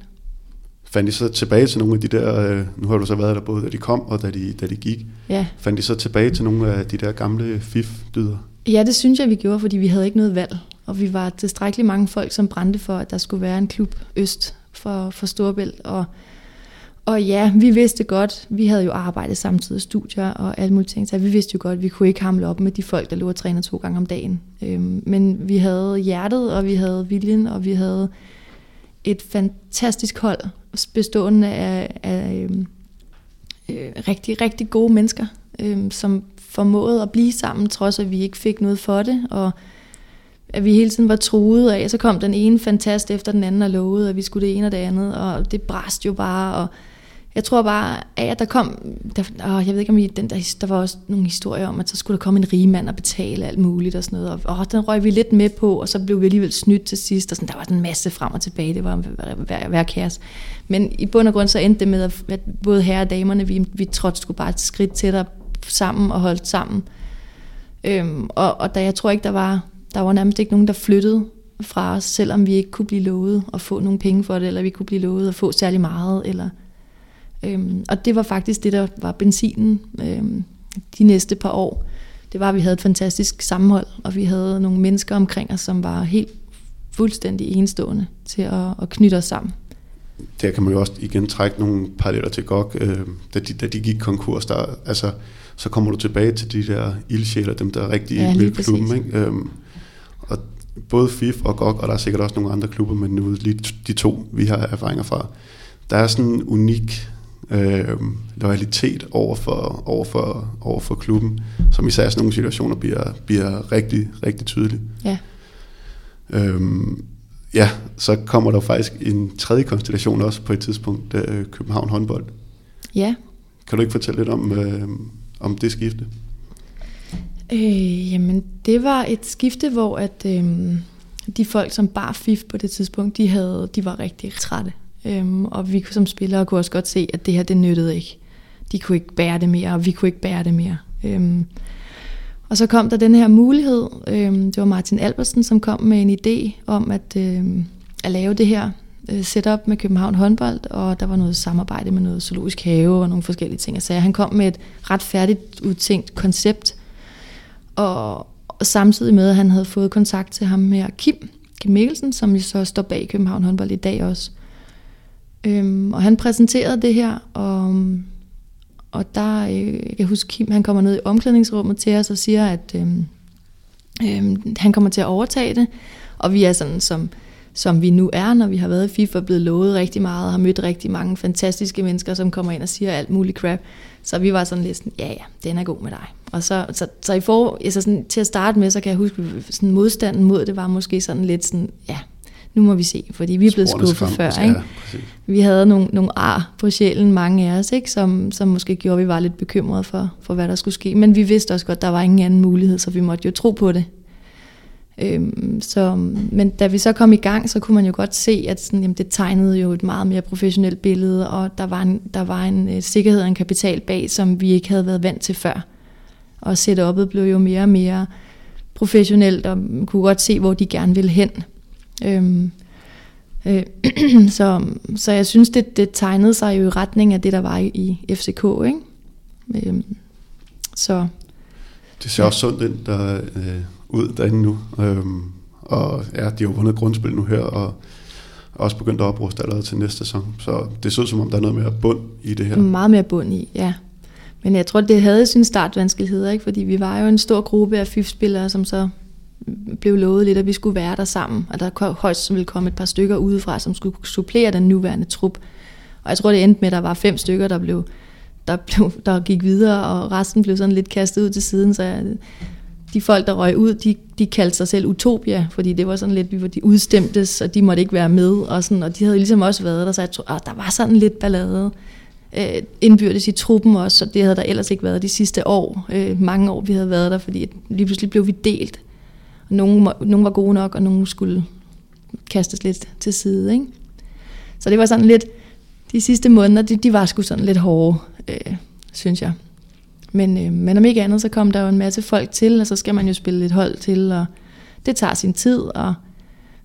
Fandt de så tilbage til nogle af de der, øh, nu har du så været der både da de kom og da de, da de gik. Ja. Fandt de så tilbage til nogle af de der gamle FIF-dyder? Ja, det synes jeg, vi gjorde, fordi vi havde ikke noget valg. Og vi var tilstrækkeligt mange folk, som brændte for, at der skulle være en klub øst for, for Storbælt. Og, og ja, vi vidste godt, vi havde jo arbejdet samtidig studier og alt muligt ting, så vi vidste jo godt, at vi kunne ikke hamle op med de folk, der lå og træner to gange om dagen. Øhm, men vi havde hjertet, og vi havde viljen, og vi havde et fantastisk hold, bestående af, af øhm, øh, rigtig, rigtig gode mennesker, øh, som formåede at blive sammen, trods at vi ikke fik noget for det, og at vi hele tiden var truet af, så kom den ene fantast efter den anden og lovede, at vi skulle det ene og det andet, og det brast jo bare, og jeg tror bare, at der kom, der, åh, jeg ved ikke om I, den der, der var også nogle historier om, at så skulle der komme en rig mand og betale alt muligt og sådan noget, og åh, den røg vi lidt med på, og så blev vi alligevel snydt til sidst, og sådan, der var sådan en masse frem og tilbage, det var hver, hver kaos. Men i bund og grund så endte det med, at både herre og damerne, vi, vi trådte skulle bare et skridt tættere sammen og holdt sammen. Øhm, og, og da jeg tror ikke, der var, der var nærmest ikke nogen, der flyttede fra os, selvom vi ikke kunne blive lovet at få nogle penge for det, eller vi kunne blive lovet at få særlig meget. Eller, øhm, og det var faktisk det, der var benzinen øhm, de næste par år. Det var, at vi havde et fantastisk sammenhold, og vi havde nogle mennesker omkring os, som var helt fuldstændig enestående til at, at knytte os sammen. Der kan man jo også igen trække nogle paralleller til GOG, øh, da, de, da de gik konkurs. Der, altså, så kommer du tilbage til de der ildsjæler, dem der er rigtig ja, vil klubben. Ikke? Øhm, både FIF og GOG, og der er sikkert også nogle andre klubber, men nu lige de to, vi har erfaringer fra, der er sådan en unik øh, loyalitet over for, over, for, over for klubben, som især i sådan nogle situationer bliver, bliver rigtig, rigtig tydelig. Ja. Øhm, ja, så kommer der faktisk en tredje konstellation også på et tidspunkt, øh, København håndbold. Ja. Kan du ikke fortælle lidt om, øh, om det skifte? Øh, jamen, det var et skifte, hvor at, øh, de folk, som bar FIF på det tidspunkt, de, havde, de var rigtig trætte. Øh, og vi som spillere kunne også godt se, at det her, det nyttede ikke. De kunne ikke bære det mere, og vi kunne ikke bære det mere. Øh, og så kom der den her mulighed. Øh, det var Martin Albersen, som kom med en idé om at, øh, at lave det her øh, setup med København håndbold, og der var noget samarbejde med noget zoologisk have og nogle forskellige ting. Så han kom med et ret færdigt udtænkt koncept, og, samtidig med, at han havde fået kontakt til ham her, Kim, Kim Mikkelsen, som jo så står bag København håndbold i dag også. Øhm, og han præsenterede det her, og, og der, øh, jeg husker Kim han kommer ned i omklædningsrummet til os og siger, at øh, øh, han kommer til at overtage det, og vi er sådan som, som vi nu er, når vi har været i FIFA, blevet lovet rigtig meget, og har mødt rigtig mange fantastiske mennesker, som kommer ind og siger alt muligt crap. Så vi var sådan lidt sådan, ja ja, den er god med dig. Og så, så, så i for, altså sådan, til at starte med, så kan jeg huske, sådan modstanden mod det var måske sådan lidt sådan, ja, nu må vi se, fordi vi er blevet skuffet før. Ikke? Ja, vi havde nogle, nogle ar på sjælen, mange af os, ikke? Som, som måske gjorde, at vi var lidt bekymrede for, for, hvad der skulle ske. Men vi vidste også godt, at der var ingen anden mulighed, så vi måtte jo tro på det. Øhm, så, men da vi så kom i gang, så kunne man jo godt se, at sådan, jamen, det tegnede jo et meget mere professionelt billede, og der var en, der var en øh, sikkerhed og en kapital bag, som vi ikke havde været vant til før. Og setup'et blev jo mere og mere professionelt, og man kunne godt se, hvor de gerne ville hen. Øhm, øh, så, så jeg synes, det, det tegnede sig jo i retning af det, der var i, i FCK. Ikke? Øhm, så, det ser ja. også sundt ind der, øh, ud derinde nu. Øhm, og ja, de har vundet grundspil nu her, og også begyndt at opruste allerede til næste sæson. Så det ser ud som om, der er noget mere bund i det her. Meget mere bund i, ja. Men jeg tror, det havde sin startvanskeligheder, ikke? fordi vi var jo en stor gruppe af FIF-spillere, som så blev lovet lidt, at vi skulle være der sammen, og der højst ville komme et par stykker udefra, som skulle supplere den nuværende trup. Og jeg tror, det endte med, at der var fem stykker, der blev der, blev, der gik videre, og resten blev sådan lidt kastet ud til siden, så jeg, de folk, der røg ud, de, de kaldte sig selv Utopia, fordi det var sådan lidt, vi var de udstemtes, og de måtte ikke være med, og, sådan, og de havde ligesom også været der, så jeg tror, at der var sådan lidt ballade øh, indbyrdes i truppen også, og det havde der ellers ikke været de sidste år, øh, mange år vi havde været der, fordi lige pludselig blev vi delt. Nogle, nogle var gode nok, og nogle skulle kastes lidt til side. Ikke? Så det var sådan lidt, de sidste måneder, de, de var sgu sådan lidt hårde, øh, synes jeg. Men, øh, men om ikke andet, så kom der jo en masse folk til, og så skal man jo spille et hold til, og det tager sin tid, og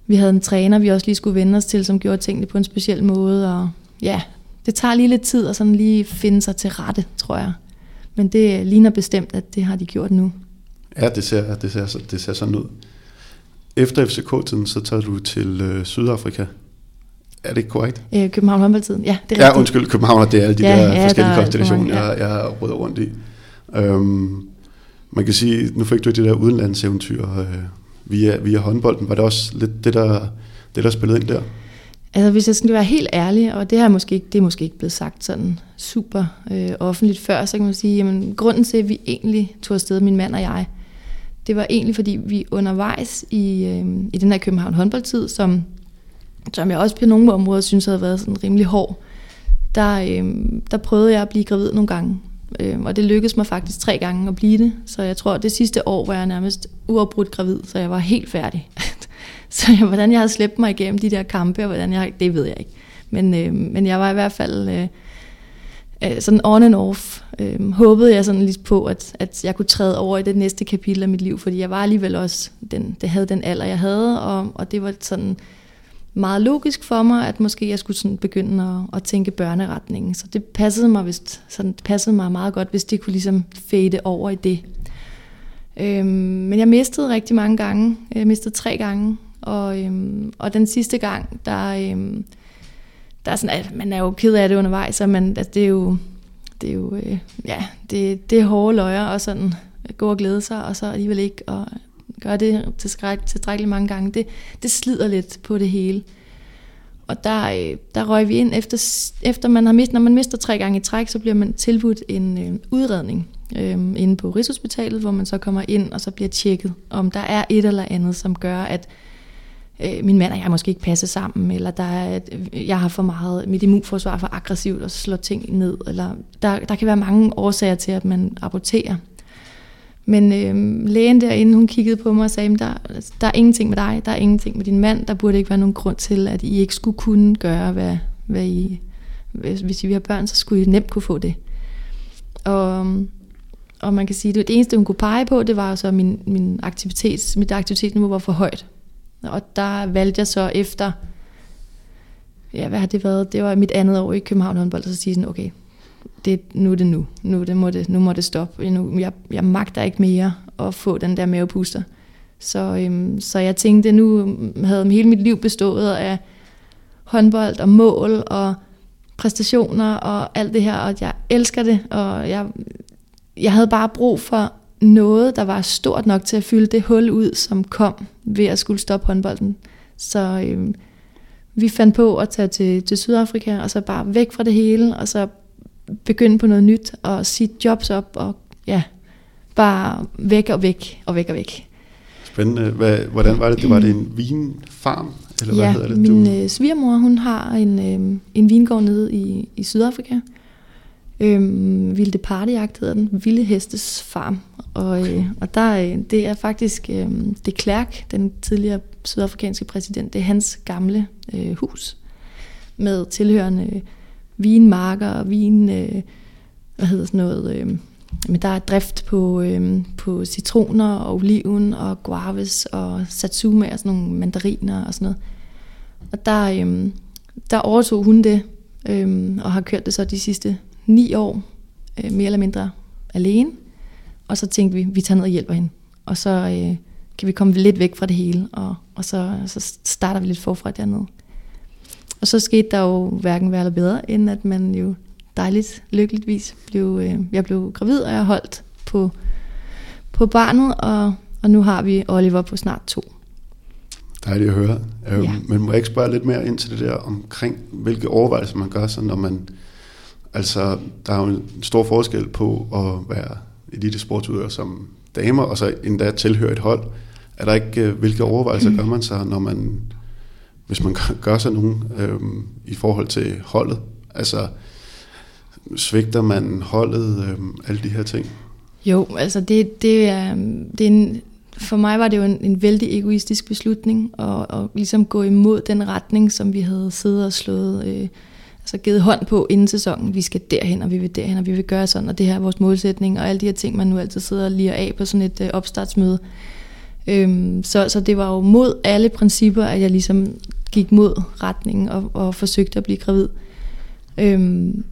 vi havde en træner, vi også lige skulle vende os til, som gjorde tingene på en speciel måde, og ja, det tager lige lidt tid at sådan lige finde sig til rette, tror jeg. Men det ligner bestemt, at det har de gjort nu. Ja, det ser, det ser, det ser sådan ud. Efter FCK-tiden, så tager du til øh, Sydafrika. Er det ikke korrekt? Øh, København håndboldtiden, ja, det er Ja, undskyld, København, det er alle de ja, der ja, forskellige der konstellationer, ja. jeg, jeg råder rundt i. Øhm, man kan sige, nu fik du det der udenlandseventyr øh, via, via håndbolden. Var det også lidt det, der, det, der spillede ind der? Altså hvis jeg skal være helt ærlig, og det, har måske ikke, det er måske ikke blevet sagt sådan super øh, offentligt før, så kan man sige, jamen grunden til, at vi egentlig tog afsted, min mand og jeg, det var egentlig, fordi vi undervejs i, øh, i den her København håndboldtid, som, som jeg også på nogle områder synes havde været sådan rimelig hård, der, øh, der prøvede jeg at blive gravid nogle gange. Øh, og det lykkedes mig faktisk tre gange at blive det. Så jeg tror, det sidste år var jeg nærmest uafbrudt gravid, så jeg var helt færdig. så jeg, hvordan jeg havde slæbt mig igennem de der kampe, og hvordan jeg, det ved jeg ikke. Men, øh, men jeg var i hvert fald øh, øh, sådan on and off. Øh, håbede jeg sådan lidt på, at, at jeg kunne træde over i det næste kapitel af mit liv, fordi jeg var alligevel også, den, det havde den alder, jeg havde, og, og det var sådan meget logisk for mig, at måske jeg skulle sådan begynde at, at tænke børneretningen. Så det passede mig, vist, sådan, det passede mig meget godt, hvis det kunne ligesom fade over i det. Øhm, men jeg mistede rigtig mange gange. Jeg mistede tre gange. Og, øhm, og den sidste gang, der, øhm, der er sådan, at man er jo ked af det undervejs, så man, altså, det er jo, det er jo øh, ja, det, det er hårde løjer, og sådan gå og glæde sig, og så alligevel ikke, og gør det tilstrækkeligt mange gange, det, det slider lidt på det hele. Og der, øh, der røg vi ind, efter, efter man har mistet, når man mister tre gange i træk, så bliver man tilbudt en øh, udredning øh, inde på Rigshospitalet, hvor man så kommer ind og så bliver tjekket, om der er et eller andet, som gør, at øh, min mand og jeg måske ikke passer sammen, eller der er, at øh, jeg har for meget, mit immunforsvar for aggressivt og slår ting ned, eller der, der kan være mange årsager til, at man aborterer men øh, lægen derinde, hun kiggede på mig og sagde, der, der er ingenting med dig, der er ingenting med din mand, der burde ikke være nogen grund til, at I ikke skulle kunne gøre, hvad, hvad I, hvis I har børn, så skulle I nemt kunne få det. Og, og man kan sige, at det eneste, hun kunne pege på, det var så min, min aktivitets, mit aktivitetsniveau var for højt. Og der valgte jeg så efter ja, hvad har det været? Det var mit andet år i København håndbold, så sige sådan, okay, det, nu er det nu. Nu, det må, det, nu må det stoppe. Nu, jeg, jeg magter ikke mere at få den der mavepuster. Så, øhm, så jeg tænkte, nu havde hele mit liv bestået af håndbold og mål og præstationer og alt det her, og jeg elsker det, og jeg, jeg havde bare brug for noget, der var stort nok til at fylde det hul ud, som kom ved at skulle stoppe håndbolden. Så øhm, vi fandt på at tage til, til Sydafrika, og så bare væk fra det hele, og så begynde på noget nyt, og sige jobs op, og ja, bare væk og væk, og væk og væk. Spændende. Hvad, hvordan var det? Det var det en vinfarm? Eller ja, hvad hedder det? min øh, svigermor, hun har en, øh, en vingård nede i, i Sydafrika. Øhm, Vilde Partyjagt hedder den. Vilde Hestes Farm. Og, øh, og der, øh, det er faktisk øh, det Klerk, den tidligere sydafrikanske præsident, det er hans gamle øh, hus. Med tilhørende vinmarker og vin... Øh, hvad hedder sådan noget... Øh, men der er drift på, øh, på citroner og oliven og guaves og satsuma og sådan nogle mandariner og sådan noget. Og der, øh, der overtog hun det øh, og har kørt det så de sidste ni år, øh, mere eller mindre alene. Og så tænkte vi, vi tager ned og hjælper hende. Og så øh, kan vi komme lidt væk fra det hele, og, og så, så starter vi lidt forfra dernede. Og så skete der jo hverken værre eller bedre, end at man jo dejligt, lykkeligvis blev, øh, jeg blev gravid, og jeg holdt på, på barnet, og, og nu har vi Oliver på snart to. Dejligt at høre. Øhm, ja. Men må jeg ikke spørge lidt mere ind til det der omkring, hvilke overvejelser man gør sig, når man... Altså, der er jo en stor forskel på at være elitesportsudøver som damer, og så endda tilhøre et hold. Er der ikke, øh, hvilke overvejelser mm. gør man sig, når man, hvis man gør sig nogen øhm, i forhold til holdet? Altså, svigter man holdet, øhm, alle de her ting? Jo, altså det, det, er, det er en, for mig var det jo en, en vældig egoistisk beslutning at, at ligesom gå imod den retning, som vi havde siddet og slået, øh, altså givet hånd på inden sæsonen. Vi skal derhen, og vi vil derhen, og vi vil gøre sådan, og det her er vores målsætning, og alle de her ting, man nu altid sidder og liger af på sådan et øh, opstartsmøde. Øhm, så, så det var jo mod alle principper, at jeg ligesom gik mod retningen og, og forsøgte at blive gravid. Øhm,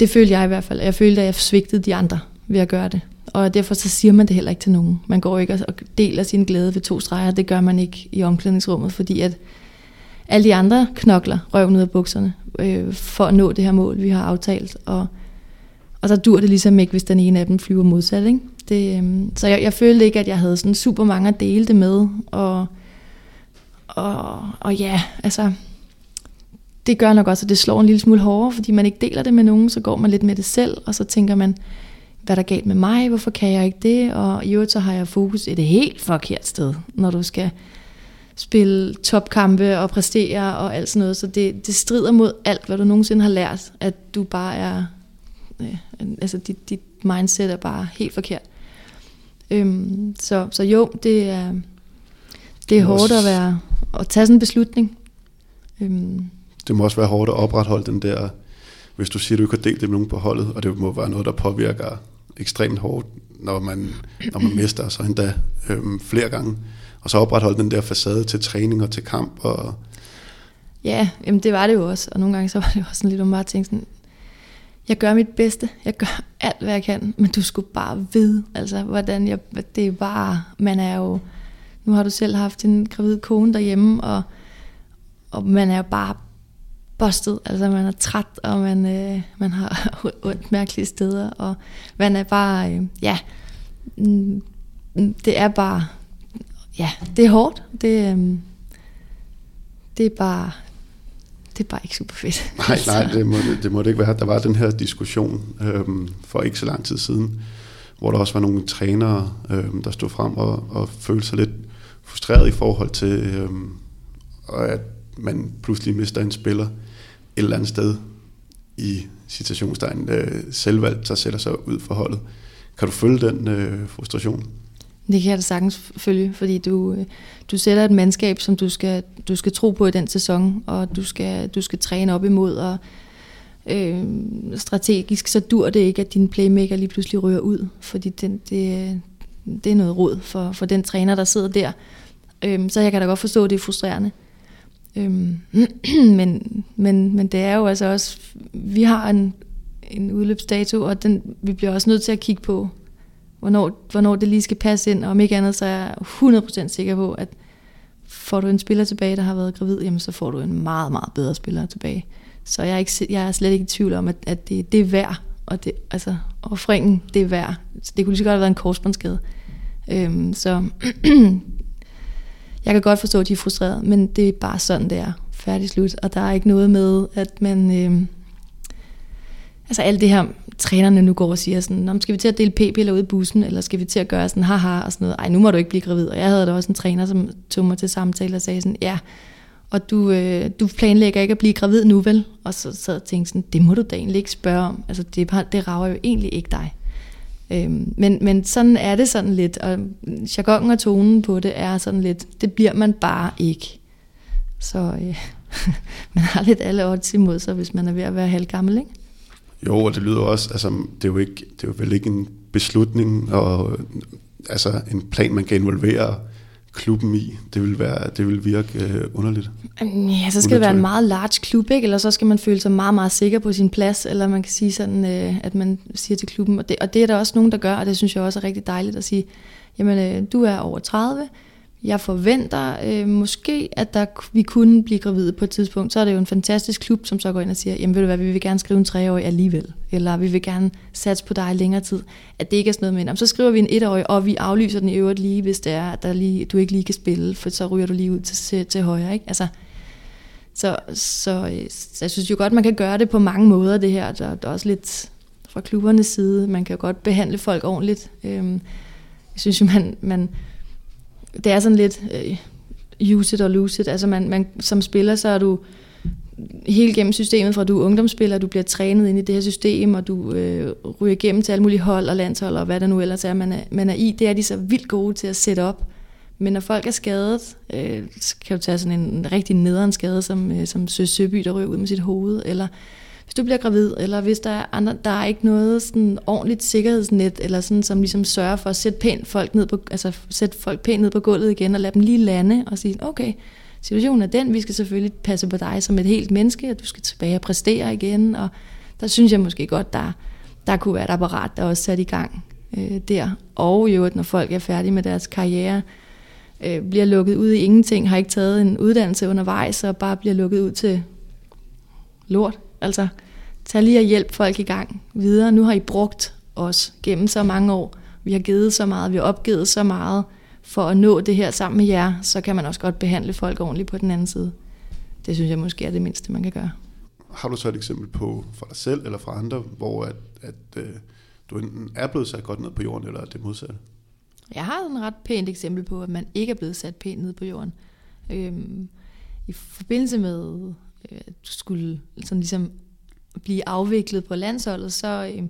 det følte jeg i hvert fald. Jeg følte, at jeg svigtede de andre ved at gøre det. Og derfor så siger man det heller ikke til nogen. Man går ikke og deler sin glæde ved to streger. Det gør man ikke i omklædningsrummet, fordi at alle de andre knokler røven ud af bukserne øh, for at nå det her mål, vi har aftalt. Og, og så dur det ligesom ikke, hvis den ene af dem flyver modsat. Ikke? Det, øh, så jeg, jeg følte ikke, at jeg havde sådan super mange at dele det med. Og, og, og ja, altså det gør nok også, at det slår en lille smule hårdere, fordi man ikke deler det med nogen, så går man lidt med det selv, og så tænker man, hvad der er galt med mig, hvorfor kan jeg ikke det, og i øvrigt så har jeg fokus et helt forkert sted, når du skal spille topkampe og præstere og alt sådan noget, så det, det strider mod alt, hvad du nogensinde har lært, at du bare er, øh, altså dit, dit mindset er bare helt forkert. Øhm, så, så jo, det er, det er hårdt at være, at tage sådan en beslutning. Øhm, det må også være hårdt at opretholde den der, hvis du siger, at du ikke har delt det med nogen på holdet, og det må være noget, der påvirker ekstremt hårdt, når man, når man mister sig endda øhm, flere gange. Og så opretholde den der facade til træning og til kamp. Og ja, jamen det var det jo også. Og nogle gange så var det også sådan lidt, om bare tænke sådan, jeg gør mit bedste, jeg gør alt, hvad jeg kan, men du skulle bare vide, altså, hvordan jeg, det er bare, man er jo, nu har du selv haft en gravid kone derhjemme, og, og man er jo bare bustet, altså man er træt, og man, øh, man har ondt mærkelige steder, og man er bare, øh, ja, mm, mm, det er bare, ja, det er hårdt, det, øh, det er bare, det er bare ikke super fedt. Nej, nej, det må det, det må det ikke være. Der var den her diskussion øh, for ikke så lang tid siden, hvor der også var nogle trænere, øh, der stod frem og, og følte sig lidt frustreret i forhold til, øh, at man pludselig mister en spiller, et eller andet sted i citationstegn øh, selvvalgt, der sætter sig ud for holdet. Kan du følge den øh, frustration? Det kan jeg da sagtens følge, fordi du, øh, du sætter et mandskab, som du skal, du skal tro på i den sæson, og du skal, du skal træne op imod, og øh, strategisk så dur det ikke, at din playmaker lige pludselig rører ud, fordi den, det, det er noget råd for, for den træner, der sidder der. Øhm, så jeg kan da godt forstå, at det er frustrerende. Øhm, men, men, men det er jo altså også, vi har en, en udløbsdato, og den, vi bliver også nødt til at kigge på, hvornår, hvornår det lige skal passe ind, og om ikke andet, så er jeg 100% sikker på, at får du en spiller tilbage, der har været gravid, jamen så får du en meget, meget bedre spiller tilbage. Så jeg er, ikke, jeg er slet ikke i tvivl om, at, at det, det er værd, og det, altså, offringen, det er værd. Så Det kunne lige så godt have været en korsbåndsskade. Øhm, så jeg kan godt forstå, at de er frustrerede, men det er bare sådan, det er. Færdig slut. Og der er ikke noget med, at man... Øhm, altså alt det her, trænerne nu går og siger sådan, skal vi til at dele p-piller ud i bussen, eller skal vi til at gøre sådan, haha, og sådan noget. Ej, nu må du ikke blive gravid. Og jeg havde da også en træner, som tog mig til samtale og sagde sådan, ja, og du, øh, du planlægger ikke at blive gravid nu, vel? Og så sad jeg og tænkte sådan, det må du da egentlig ikke spørge om. Altså, det, det rager jo egentlig ikke dig. Øhm, men, men sådan er det sådan lidt, og jargonen og tonen på det er sådan lidt, det bliver man bare ikke. Så øh, man har lidt alle odds imod sig, hvis man er ved at være halvgammel, ikke? Jo, og det lyder også, altså det er jo, ikke, det er jo vel ikke en beslutning, og altså en plan, man kan involvere klubben i. Det vil, være, det vil virke øh, underligt. Ja, så skal det være en meget large klub, ikke? eller så skal man føle sig meget, meget sikker på sin plads, eller man kan sige sådan, øh, at man siger til klubben, og det, og det er der også nogen, der gør, og det synes jeg også er rigtig dejligt at sige, jamen øh, du er over 30, jeg forventer øh, måske, at der, vi kunne blive gravide på et tidspunkt. Så er det jo en fantastisk klub, som så går ind og siger, jamen ved du hvad, vi vil gerne skrive en treårig alligevel. Eller vi vil gerne satse på dig længere tid. At det ikke er sådan noget med, så skriver vi en etårig, og vi aflyser den i øvrigt lige, hvis det er, at der lige, du ikke lige kan spille, for så ryger du lige ud til, til højre. Ikke? Altså, så, så, øh, så jeg synes jo godt, man kan gøre det på mange måder, det her. Der, der er også lidt fra klubbernes side. Man kan jo godt behandle folk ordentligt. Øhm, jeg synes jo, man, man det er sådan lidt øh, use it or lose it. Altså man, man, som spiller, så er du helt gennem systemet, fra du er ungdomsspiller, du bliver trænet ind i det her system, og du øh, ryger igennem til alle mulige hold og landshold, og hvad der nu ellers er, man er, man er i. Det er de så vildt gode til at sætte op. Men når folk er skadet, øh, så kan du tage sådan en, en rigtig nederen skade, som, øh, som Søs Søby, der ryger ud med sit hoved, eller hvis du bliver gravid, eller hvis der er andre, der er ikke noget sådan ordentligt sikkerhedsnet, eller sådan, som ligesom sørger for at sætte, pænt folk ned på, altså sætte folk pænt ned på gulvet igen, og lade dem lige lande, og sige, okay, situationen er den, vi skal selvfølgelig passe på dig som et helt menneske, og du skal tilbage og præstere igen, og der synes jeg måske godt, der, der kunne være et apparat, der også sat i gang øh, der. Og jo, at når folk er færdige med deres karriere, øh, bliver lukket ud i ingenting, har ikke taget en uddannelse undervejs, og bare bliver lukket ud til lort, Altså, tag lige og hjælp folk i gang videre. Nu har I brugt os gennem så mange år. Vi har givet så meget, vi har opgivet så meget for at nå det her sammen med jer, så kan man også godt behandle folk ordentligt på den anden side. Det synes jeg måske er det mindste, man kan gøre. Har du så et eksempel på for dig selv eller fra andre, hvor at, at øh, du enten er blevet sat godt ned på jorden, eller det modsatte? Jeg har en ret pænt eksempel på, at man ikke er blevet sat pænt ned på jorden. Øhm, I forbindelse med øh, skulle sådan ligesom blive afviklet på landsholdet, så, øh,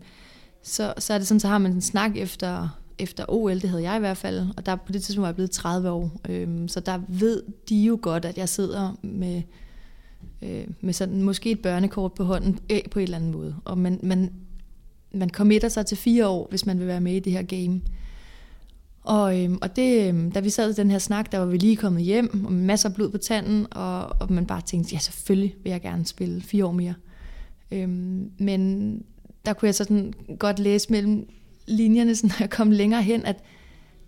så, så er det sådan, så har man en snak efter, efter OL, det havde jeg i hvert fald, og der på det tidspunkt var jeg blevet 30 år, øh, så der ved de jo godt, at jeg sidder med, øh, med sådan måske et børnekort på hånden øh, på en eller anden måde, og man, man, man committer sig til fire år, hvis man vil være med i det her game. Og, øhm, og det, øhm, da vi sad i den her snak, der var vi lige kommet hjem, og masser af blod på tanden, og, og man bare tænkte, ja selvfølgelig vil jeg gerne spille fire år mere. Øhm, men der kunne jeg så sådan godt læse mellem linjerne, sådan, når jeg kom længere hen, at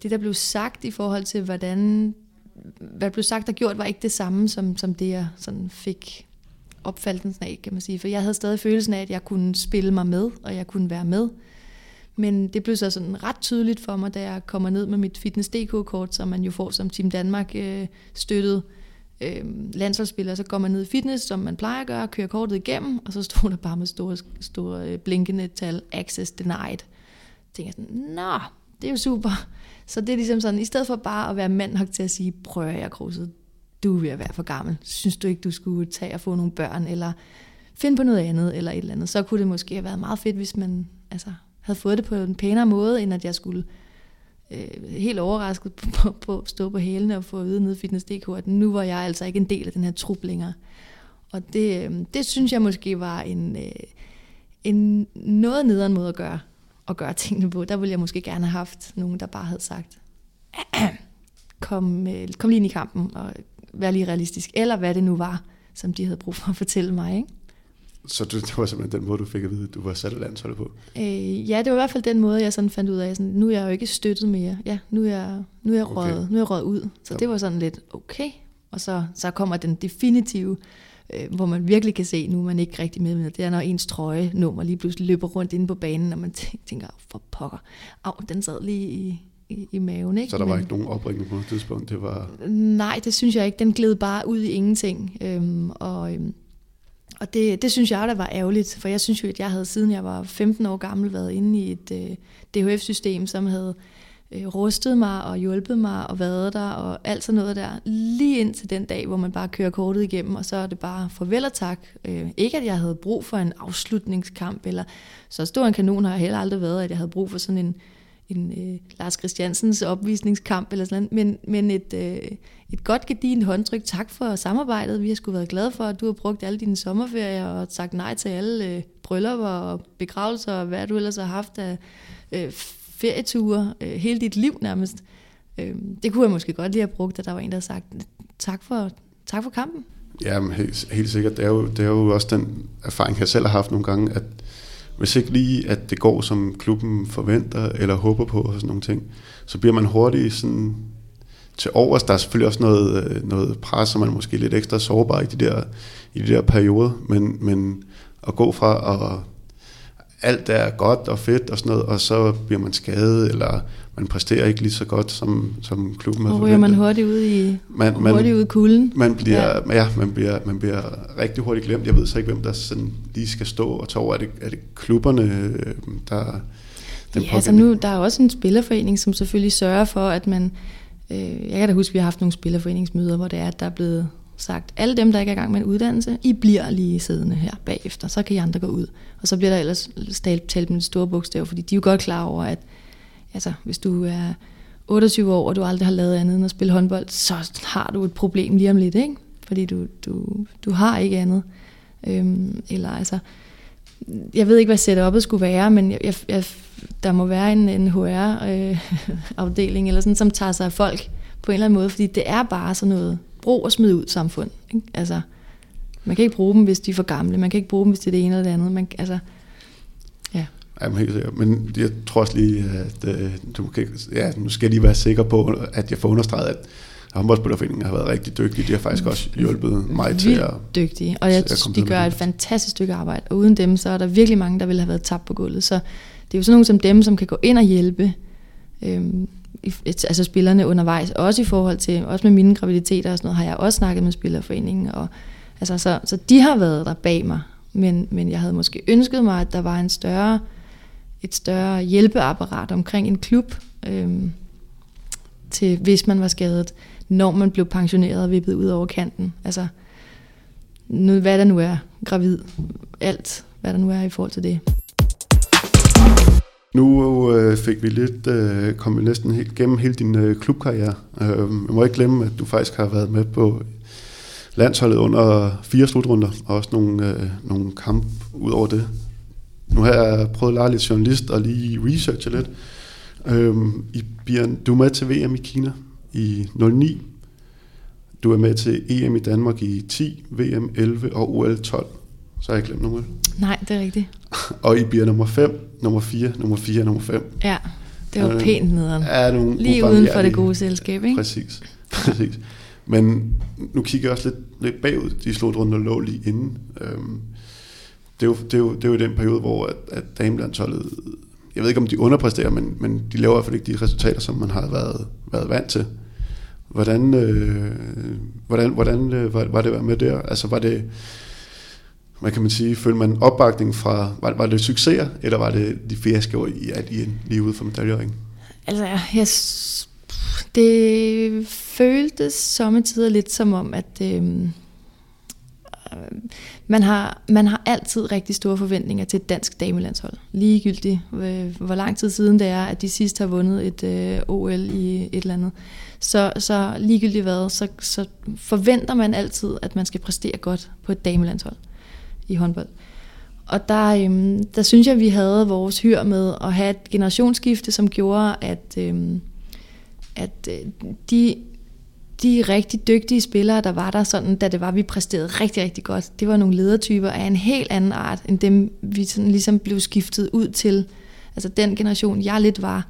det, der blev sagt i forhold til, hvordan, hvad der blev sagt og gjort, var ikke det samme, som, som det, jeg sådan fik opfattelsen af, kan man sige. For jeg havde stadig følelsen af, at jeg kunne spille mig med, og jeg kunne være med. Men det blev så sådan ret tydeligt for mig, da jeg kommer ned med mit Fitness DK-kort, som man jo får som Team Danmark øh, støttet øh, landsholdsspiller. Så går man ned i fitness, som man plejer at gøre, kører kortet igennem, og så stod der bare med store, store øh, blinkende tal, access denied. Så tænker jeg sådan, nå, det er jo super. Så det er ligesom sådan, i stedet for bare at være mand nok til at sige, prøv at jeg krydset, du er ved at være for gammel. Synes du ikke, du skulle tage og få nogle børn, eller finde på noget andet, eller et eller andet. Så kunne det måske have været meget fedt, hvis man altså, havde fået det på en pænere måde, end at jeg skulle øh, helt overrasket på, på, på at stå på hælene og få at vide nede i Fitness.dk, at nu var jeg altså ikke en del af den her trup længere. Og det, øh, det synes jeg måske var en, øh, en noget nederen måde at gøre, at gøre tingene på. Der ville jeg måske gerne have haft nogen, der bare havde sagt, kom, øh, kom lige ind i kampen, og vær lige realistisk, eller hvad det nu var, som de havde brug for at fortælle mig. Ikke? Så det, det var simpelthen den måde, du fik at vide, at du var sat af landsholdet på? Øh, ja, det var i hvert fald den måde, jeg sådan fandt ud af, sådan, nu er jeg jo ikke støttet mere. Ja, nu er jeg, nu er jeg, okay. røget, nu er jeg røget ud. Så ja. det var sådan lidt, okay. Og så, så kommer den definitive, øh, hvor man virkelig kan se, nu er man ikke rigtig med med. Det er, når ens trøje nummer lige pludselig løber rundt inde på banen, og man tænker, for pokker, af, den sad lige i, i, i maven. Ikke? Så der var Men, ikke nogen opringning på et tidspunkt? Det var... Nej, det synes jeg ikke. Den gled bare ud i ingenting. Øhm, og øhm, og det, det synes jeg da var ærgerligt, for jeg synes jo, at jeg havde siden jeg var 15 år gammel været inde i et øh, DHF-system, som havde øh, rustet mig og hjulpet mig og været der og alt sådan noget der, lige ind til den dag, hvor man bare kører kortet igennem, og så er det bare farvel og tak. Øh, ikke at jeg havde brug for en afslutningskamp, eller så stor en kanon har jeg heller aldrig været, at jeg havde brug for sådan en, en øh, Lars Christiansens opvisningskamp eller sådan noget, men, men et, øh, et godt gedint håndtryk. Tak for samarbejdet. Vi har sgu været glade for, at du har brugt alle dine sommerferier og sagt nej til alle øh, bryllupper og begravelser og hvad du ellers har haft af øh, ferieture øh, hele dit liv nærmest. Øh, det kunne jeg måske godt lige have brugt, at der var en, der havde sagt tak for, tak for kampen. Ja, men helt, helt sikkert. Det er, jo, det er jo også den erfaring, jeg selv har haft nogle gange, at hvis ikke lige, at det går, som klubben forventer eller håber på og sådan nogle ting, så bliver man hurtigt sådan til overs. Der er selvfølgelig også noget, øh, noget pres, som man er måske lidt ekstra sårbar i de der, i de der perioder, men, men at gå fra at alt er godt og fedt og sådan noget, og så bliver man skadet, eller man præsterer ikke lige så godt, som, som klubben har forventet. man hurtigt ud i, man, man, hurtigt ud i kulden. Man bliver, ja. ja, man, bliver, man bliver rigtig hurtigt glemt. Jeg ved så ikke, hvem der sådan lige skal stå og tage over. Er det, er det klubberne, øh, der... Den ja, altså nu, der er også en spillerforening, som selvfølgelig sørger for, at man... Øh, jeg kan da huske, at vi har haft nogle spillerforeningsmøder, hvor det er, at der er blevet sagt, alle dem, der ikke er i gang med en uddannelse, I bliver lige siddende her bagefter, så kan I andre gå ud. Og så bliver der ellers talt med store bogstaver, fordi de er jo godt klar over, at altså, hvis du er 28 år, og du aldrig har lavet andet end at spille håndbold, så har du et problem lige om lidt, ikke? Fordi du, du, du har ikke andet. Øhm, eller altså, jeg ved ikke, hvad setup'et skulle være, men jeg, jeg, jeg, der må være en, en HR-afdeling, øh, eller sådan, som tager sig af folk på en eller anden måde, fordi det er bare sådan noget brug og smid ud samfund. Ikke? Altså, man kan ikke bruge dem, hvis de er for gamle. Man kan ikke bruge dem, hvis det er det ene eller det andet. Man, altså, ja. Jamen helt sikkert. Men jeg tror også lige, at uh, du kan, ja, nu skal jeg lige være sikker på, at jeg får understreget, at håndboldspillerforeningen har været rigtig dygtige. De har faktisk også hjulpet mig Vildt til at... dygtige, og jeg, de gør et fantastisk stykke arbejde. Og uden dem, så er der virkelig mange, der ville have været tabt på gulvet. Så det er jo sådan nogle som dem, som kan gå ind og hjælpe. Øhm, altså spillerne undervejs, også i forhold til, også med mine graviditeter og sådan noget, har jeg også snakket med Spillerforeningen, og altså, så, så de har været der bag mig, men, men jeg havde måske ønsket mig, at der var en større, et større hjælpeapparat omkring en klub, øhm, til hvis man var skadet, når man blev pensioneret og vippet ud over kanten. Altså, nu, hvad der nu er, gravid, alt, hvad der nu er i forhold til det. Nu øh, fik vi lidt, øh, kom vi næsten helt, gennem hele din øh, klubkarriere. Øh, jeg må ikke glemme, at du faktisk har været med på landsholdet under fire slutrunder, og også nogle, øh, nogle kampe ud over det. Nu har jeg prøvet at lege lidt journalist og lige researche lidt. Øh, I, Bjørn, du er med til VM i Kina i 09. Du er med til EM i Danmark i 10, VM 11 og OL 12. Så har jeg glemt nogen. Nej, det er rigtigt. og I bliver nummer 5, nummer 4, nummer 4, nummer 5. Ja, det var øh, pænt nederen. Er nogle Lige uden for det gode selskab, ikke? Præcis, præcis. Men nu kigger jeg også lidt, lidt bagud. De slutrunder lå lige inden. Øhm, det, er jo, det, er jo, det er jo den periode, hvor at, at damelandsholdet, jeg ved ikke om de underpresterer, men, men de laver i hvert fald ikke de resultater, som man har været, været vant til. Hvordan, øh, hvordan, hvordan øh, var, var det med der? Altså var det, hvad kan man sige, følte man opbakning fra, var, var det succeser, eller var det de fiaskoer, I at I lige ude for medaljeringen? Altså, jeg, det føltes sommetider lidt som om, at øhm, øh, man, har, man har altid rigtig store forventninger til et dansk damelandshold. Ligegyldigt, øh, hvor lang tid siden det er, at de sidst har vundet et øh, OL i et eller andet. Så, så ligegyldigt hvad, så, så forventer man altid, at man skal præstere godt på et damelandshold i håndbold. Og der, øhm, der synes jeg, vi havde vores hyr med at have et generationsskifte, som gjorde, at, øhm, at øh, de, de rigtig dygtige spillere, der var der, sådan, da det var, vi præsterede rigtig, rigtig godt, det var nogle ledertyper af en helt anden art, end dem, vi sådan ligesom blev skiftet ud til. Altså den generation, jeg lidt var,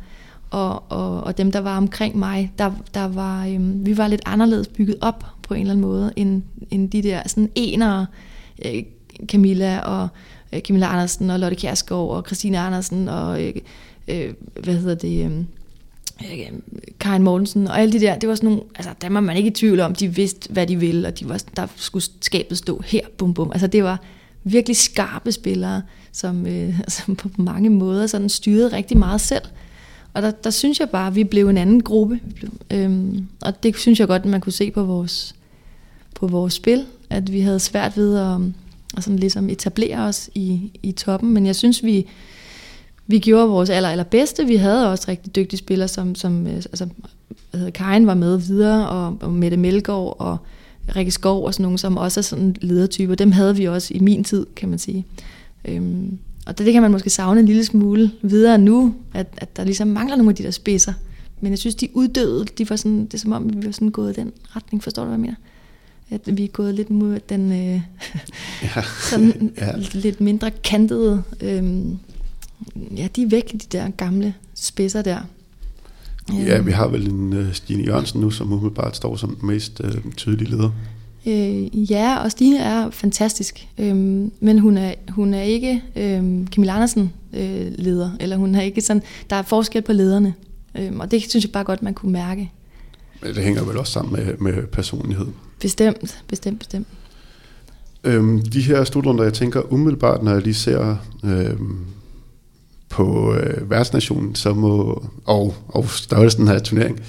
og, og, og dem, der var omkring mig, der, der var, øhm, vi var lidt anderledes bygget op på en eller anden måde, end, end de der sådan enere, øh, Camilla og øh, Camilla Andersen og Lotte Kjærskov og Christine Andersen og øh, øh, hvad hedder det, øhm, øh, Karen Karin Mortensen og alle de der, det var sådan nogle, altså der var man ikke i tvivl om, de vidste, hvad de ville, og de var, der skulle skabet stå her, bum bum. Altså det var virkelig skarpe spillere, som, øh, som på mange måder sådan styrede rigtig meget selv. Og der, der synes jeg bare, at vi blev en anden gruppe. Øhm, og det synes jeg godt, at man kunne se på vores, på vores spil, at vi havde svært ved at, og sådan ligesom etablere os i, i toppen. Men jeg synes, vi, vi gjorde vores aller, allerbedste. Vi havde også rigtig dygtige spillere, som, som øh, altså, hvad hedder, Karin var med videre, og, og Mette Melgaard og Rikke Skov og sådan nogle, som også er sådan ledertyper. Dem havde vi også i min tid, kan man sige. Øhm, og det, det kan man måske savne en lille smule videre nu, at, at der ligesom mangler nogle af de der spidser. Men jeg synes, de uddøde, de var sådan, det er som om, vi var sådan gået i den retning. Forstår du, hvad jeg mener? At vi er gået lidt mod den øh, ja. sådan ja. lidt mindre kantede øh, ja, de er væk, de der gamle spidser der. Ja, vi har vel en uh, Stine Jørgensen nu, som umiddelbart står som den mest uh, tydelige leder. Øh, ja, og Stine er fantastisk, øhm, men hun er, hun er ikke øhm, Camilla Andersen øh, leder, eller hun er ikke sådan, der er forskel på lederne, øhm, og det synes jeg bare godt, man kunne mærke. Det hænger vel også sammen med, med personlighed? Bestemt, bestemt, bestemt. Øhm, de her slutrunder, jeg tænker umiddelbart, når jeg lige ser øhm, på øh, værtsnationen, så må, og, og størrelsen af turnering,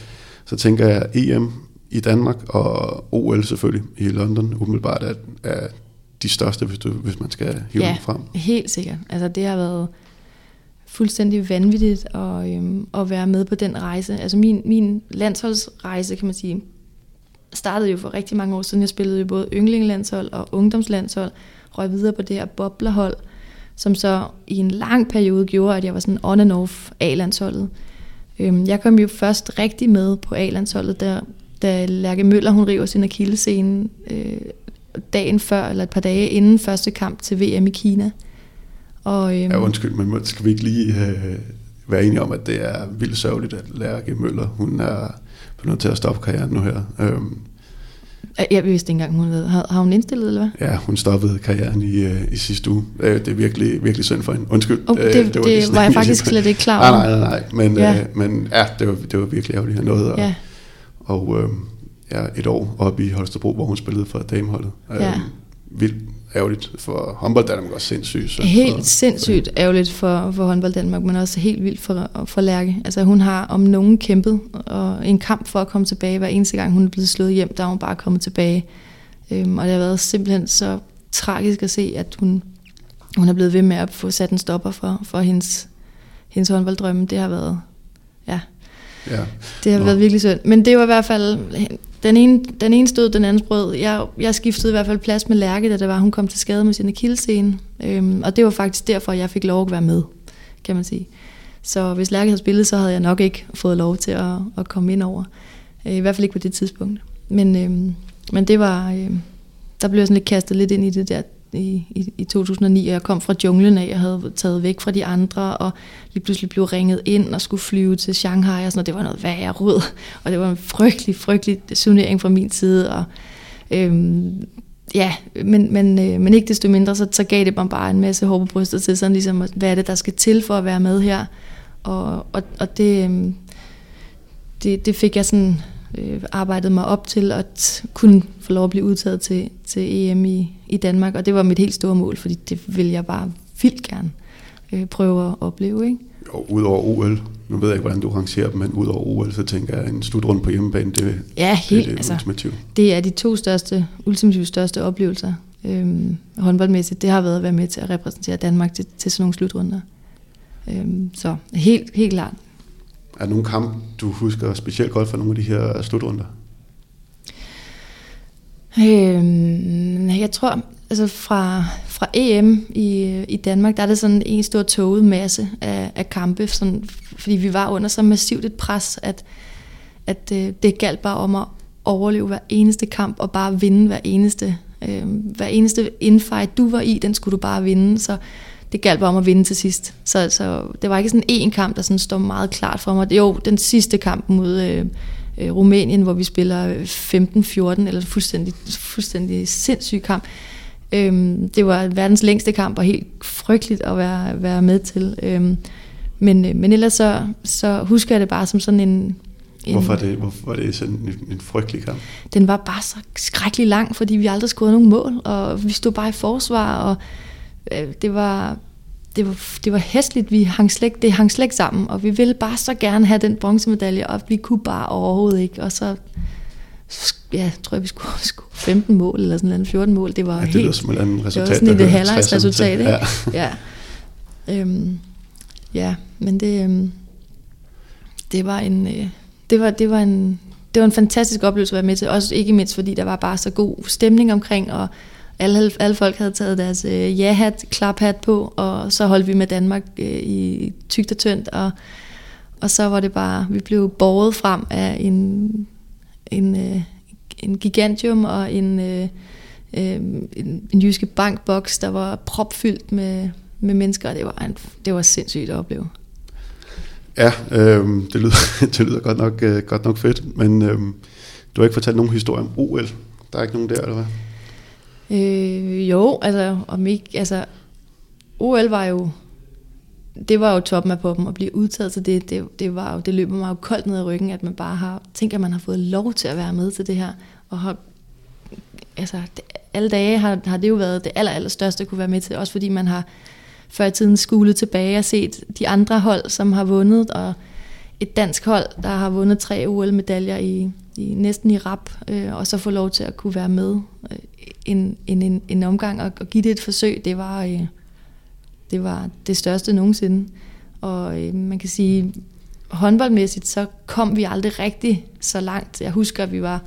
så tænker jeg EM i Danmark og OL selvfølgelig i London umiddelbart er, er de største, hvis, du, hvis man skal hive ja, dem frem. helt sikkert. Altså det har været fuldstændig vanvittigt at, øhm, at være med på den rejse. Altså min, min landsholdsrejse, kan man sige, startede jo for rigtig mange år siden. Jeg spillede jo både yndlingelandshold og ungdomslandshold, røg videre på det her boblerhold, som så i en lang periode gjorde, at jeg var sådan on and off A-landsholdet. Øhm, jeg kom jo først rigtig med på A-landsholdet, der, da Lærke Møller hun river sin akillescene øh, dagen før, eller et par dage inden første kamp til VM i Kina. Og, øhm, ja, undskyld, men skal vi ikke lige øh, være enige om, at det er vildt sørgeligt, at Lærke Møller, hun er nødt til at stoppe karrieren nu her. Øhm, jeg vidste ikke engang, hun havde. Har, har hun indstillet, eller hvad? Ja, hun stoppede karrieren i, øh, i sidste uge. Øh, det er virkelig, virkelig synd for hende. Undskyld. Oh, det, det, var, det var jeg faktisk slet ikke klar over. Nej, nej, nej. Men ja, øh, men, ja det, var, det var virkelig ærgerligt, at noget. Og, ja. og øh, ja, et år oppe i Holstebro, hvor hun spillede for dameholdet. Ja. Øh, vildt ærgerligt for håndbold Danmark, også sindssygt. Så helt for, sindssygt for ærgerligt for, for håndbold Danmark, men også helt vildt for, for Lærke. Altså hun har om nogen kæmpet og en kamp for at komme tilbage. Hver eneste gang hun er blevet slået hjem, der er hun bare kommet tilbage. Øhm, og det har været simpelthen så tragisk at se, at hun, hun er blevet ved med at få sat en stopper for, for hendes, hendes håndbolddrømme. Det har været, ja, ja. det har Nå. været virkelig synd. Men det var i hvert fald den ene, den ene stod, den anden brød. Jeg, jeg skiftede i hvert fald plads med Lærke, da det var, hun kom til skade med sin akillescene. Øhm, og det var faktisk derfor, jeg fik lov at være med, kan man sige. Så hvis Lærke havde spillet, så havde jeg nok ikke fået lov til at, at komme ind over. Øh, I hvert fald ikke på det tidspunkt. Men, øhm, men det var, øh, der blev jeg sådan lidt kastet lidt ind i det der i, i, i 2009, og jeg kom fra junglen af, jeg havde taget væk fra de andre, og lige pludselig blev ringet ind og skulle flyve til Shanghai, og sådan, noget. det var noget værre rød, og det var en frygtelig, frygtelig turnering fra min side, og øhm, ja, men, men, øh, men ikke desto mindre, så, så gav det mig bare en masse hår på brystet til sådan ligesom, hvad er det, der skal til for at være med her, og, og, og det, øhm, det, det fik jeg sådan øh, arbejdet mig op til at kunne få lov at blive udtaget til, til EM i, i Danmark, og det var mit helt store mål, fordi det vil jeg bare vildt gerne øh, prøve at opleve. Ikke? Og udover OL, nu ved jeg ikke, hvordan du rangerer dem, men udover OL, så tænker jeg, at en slutrunde på hjemmebane, det, ja, helt, det er det altså, ultimative. Det er de to største, ultimativt største oplevelser øhm, håndboldmæssigt. Det har været at være med til at repræsentere Danmark til, til sådan nogle slutrunder. Øhm, så helt, helt klart er der nogle kamp, du husker specielt godt fra nogle af de her slutrunder? Øhm, jeg tror, altså fra, fra EM i, i Danmark, der er det sådan en stor toget masse af, af kampe, sådan, fordi vi var under så massivt et pres, at, at øh, det galt bare om at, overleve hver eneste kamp og bare vinde hver eneste, øh, hver eneste infight, du var i, den skulle du bare vinde. Så det galt bare om at vinde til sidst. Så, så det var ikke sådan en kamp, der sådan står meget klart for mig. Jo, den sidste kamp mod øh, øh, Rumænien, hvor vi spiller 15-14, eller fuldstændig, fuldstændig sindssyg kamp. Øhm, det var verdens længste kamp, og helt frygteligt at være, være med til. Øhm, men, øh, men ellers så, så husker jeg det bare som sådan en... en hvorfor, er det, hvorfor var det sådan en, en frygtelig kamp? Den var bare så skrækkelig lang, fordi vi aldrig scorede nogen mål, og vi stod bare i forsvar, og øh, det var det var, det var hæsligt, vi hang slet, det hang slet sammen, og vi ville bare så gerne have den bronzemedalje, og vi kunne bare overhovedet ikke, og så ja, tror jeg, vi skulle, skulle 15 mål, eller sådan noget, 14 mål, det var ja, det helt... Som en resultat, det var sådan et halvlejsresultat, ikke? Ja. ja. Øhm, ja, men det, øhm, det var en, øh, det var, det var en, det var en fantastisk oplevelse at være med til, også ikke mindst fordi der var bare så god stemning omkring, og alle, alle folk havde taget deres øh, ja-hat, klaphat på, og så holdt vi med Danmark øh, i tygt og tyndt, og, og så var det bare, vi blev borget frem af en, en, øh, en gigantium og en, øh, øh, en, en jyske bankboks, der var propfyldt med, med mennesker, og det var, en, det var sindssygt at opleve. Ja, øh, det, lyder, det lyder godt nok, øh, godt nok fedt, men øh, du har ikke fortalt nogen historie om OL. Der er ikke nogen der, eller hvad? Øh, jo, altså, om ikke, altså, OL var jo, det var jo toppen af poppen at blive udtaget til det, det, det, var jo, det løber mig jo koldt ned ad ryggen, at man bare har, tænker, at man har fået lov til at være med til det her, og har, altså, det, alle dage har, har det jo været det aller, aller største at kunne være med til, også fordi man har før i tiden skulet tilbage og set de andre hold, som har vundet, og et dansk hold, der har vundet tre OL-medaljer i, i næsten i rap, øh, og så få lov til at kunne være med øh, en, en, en, en omgang og, og give det et forsøg, det var, øh, det var det største nogensinde. Og øh, man kan sige, håndboldmæssigt, så kom vi aldrig rigtig så langt. Jeg husker, at vi var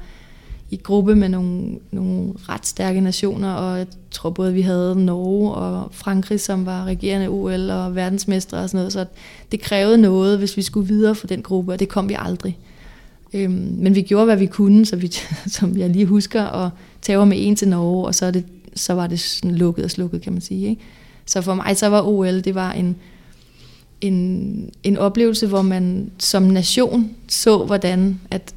i gruppe med nogle, nogle ret stærke nationer, og jeg tror både, vi havde Norge og Frankrig, som var regerende OL og verdensmestre og sådan noget, så det krævede noget, hvis vi skulle videre for den gruppe, og det kom vi aldrig. Øhm, men vi gjorde, hvad vi kunne, så vi, som jeg lige husker, og tager med en til Norge, og så, er det, så var det sådan lukket og slukket, kan man sige. Ikke? Så for mig, så var OL, det var en, en, en oplevelse, hvor man som nation så, hvordan at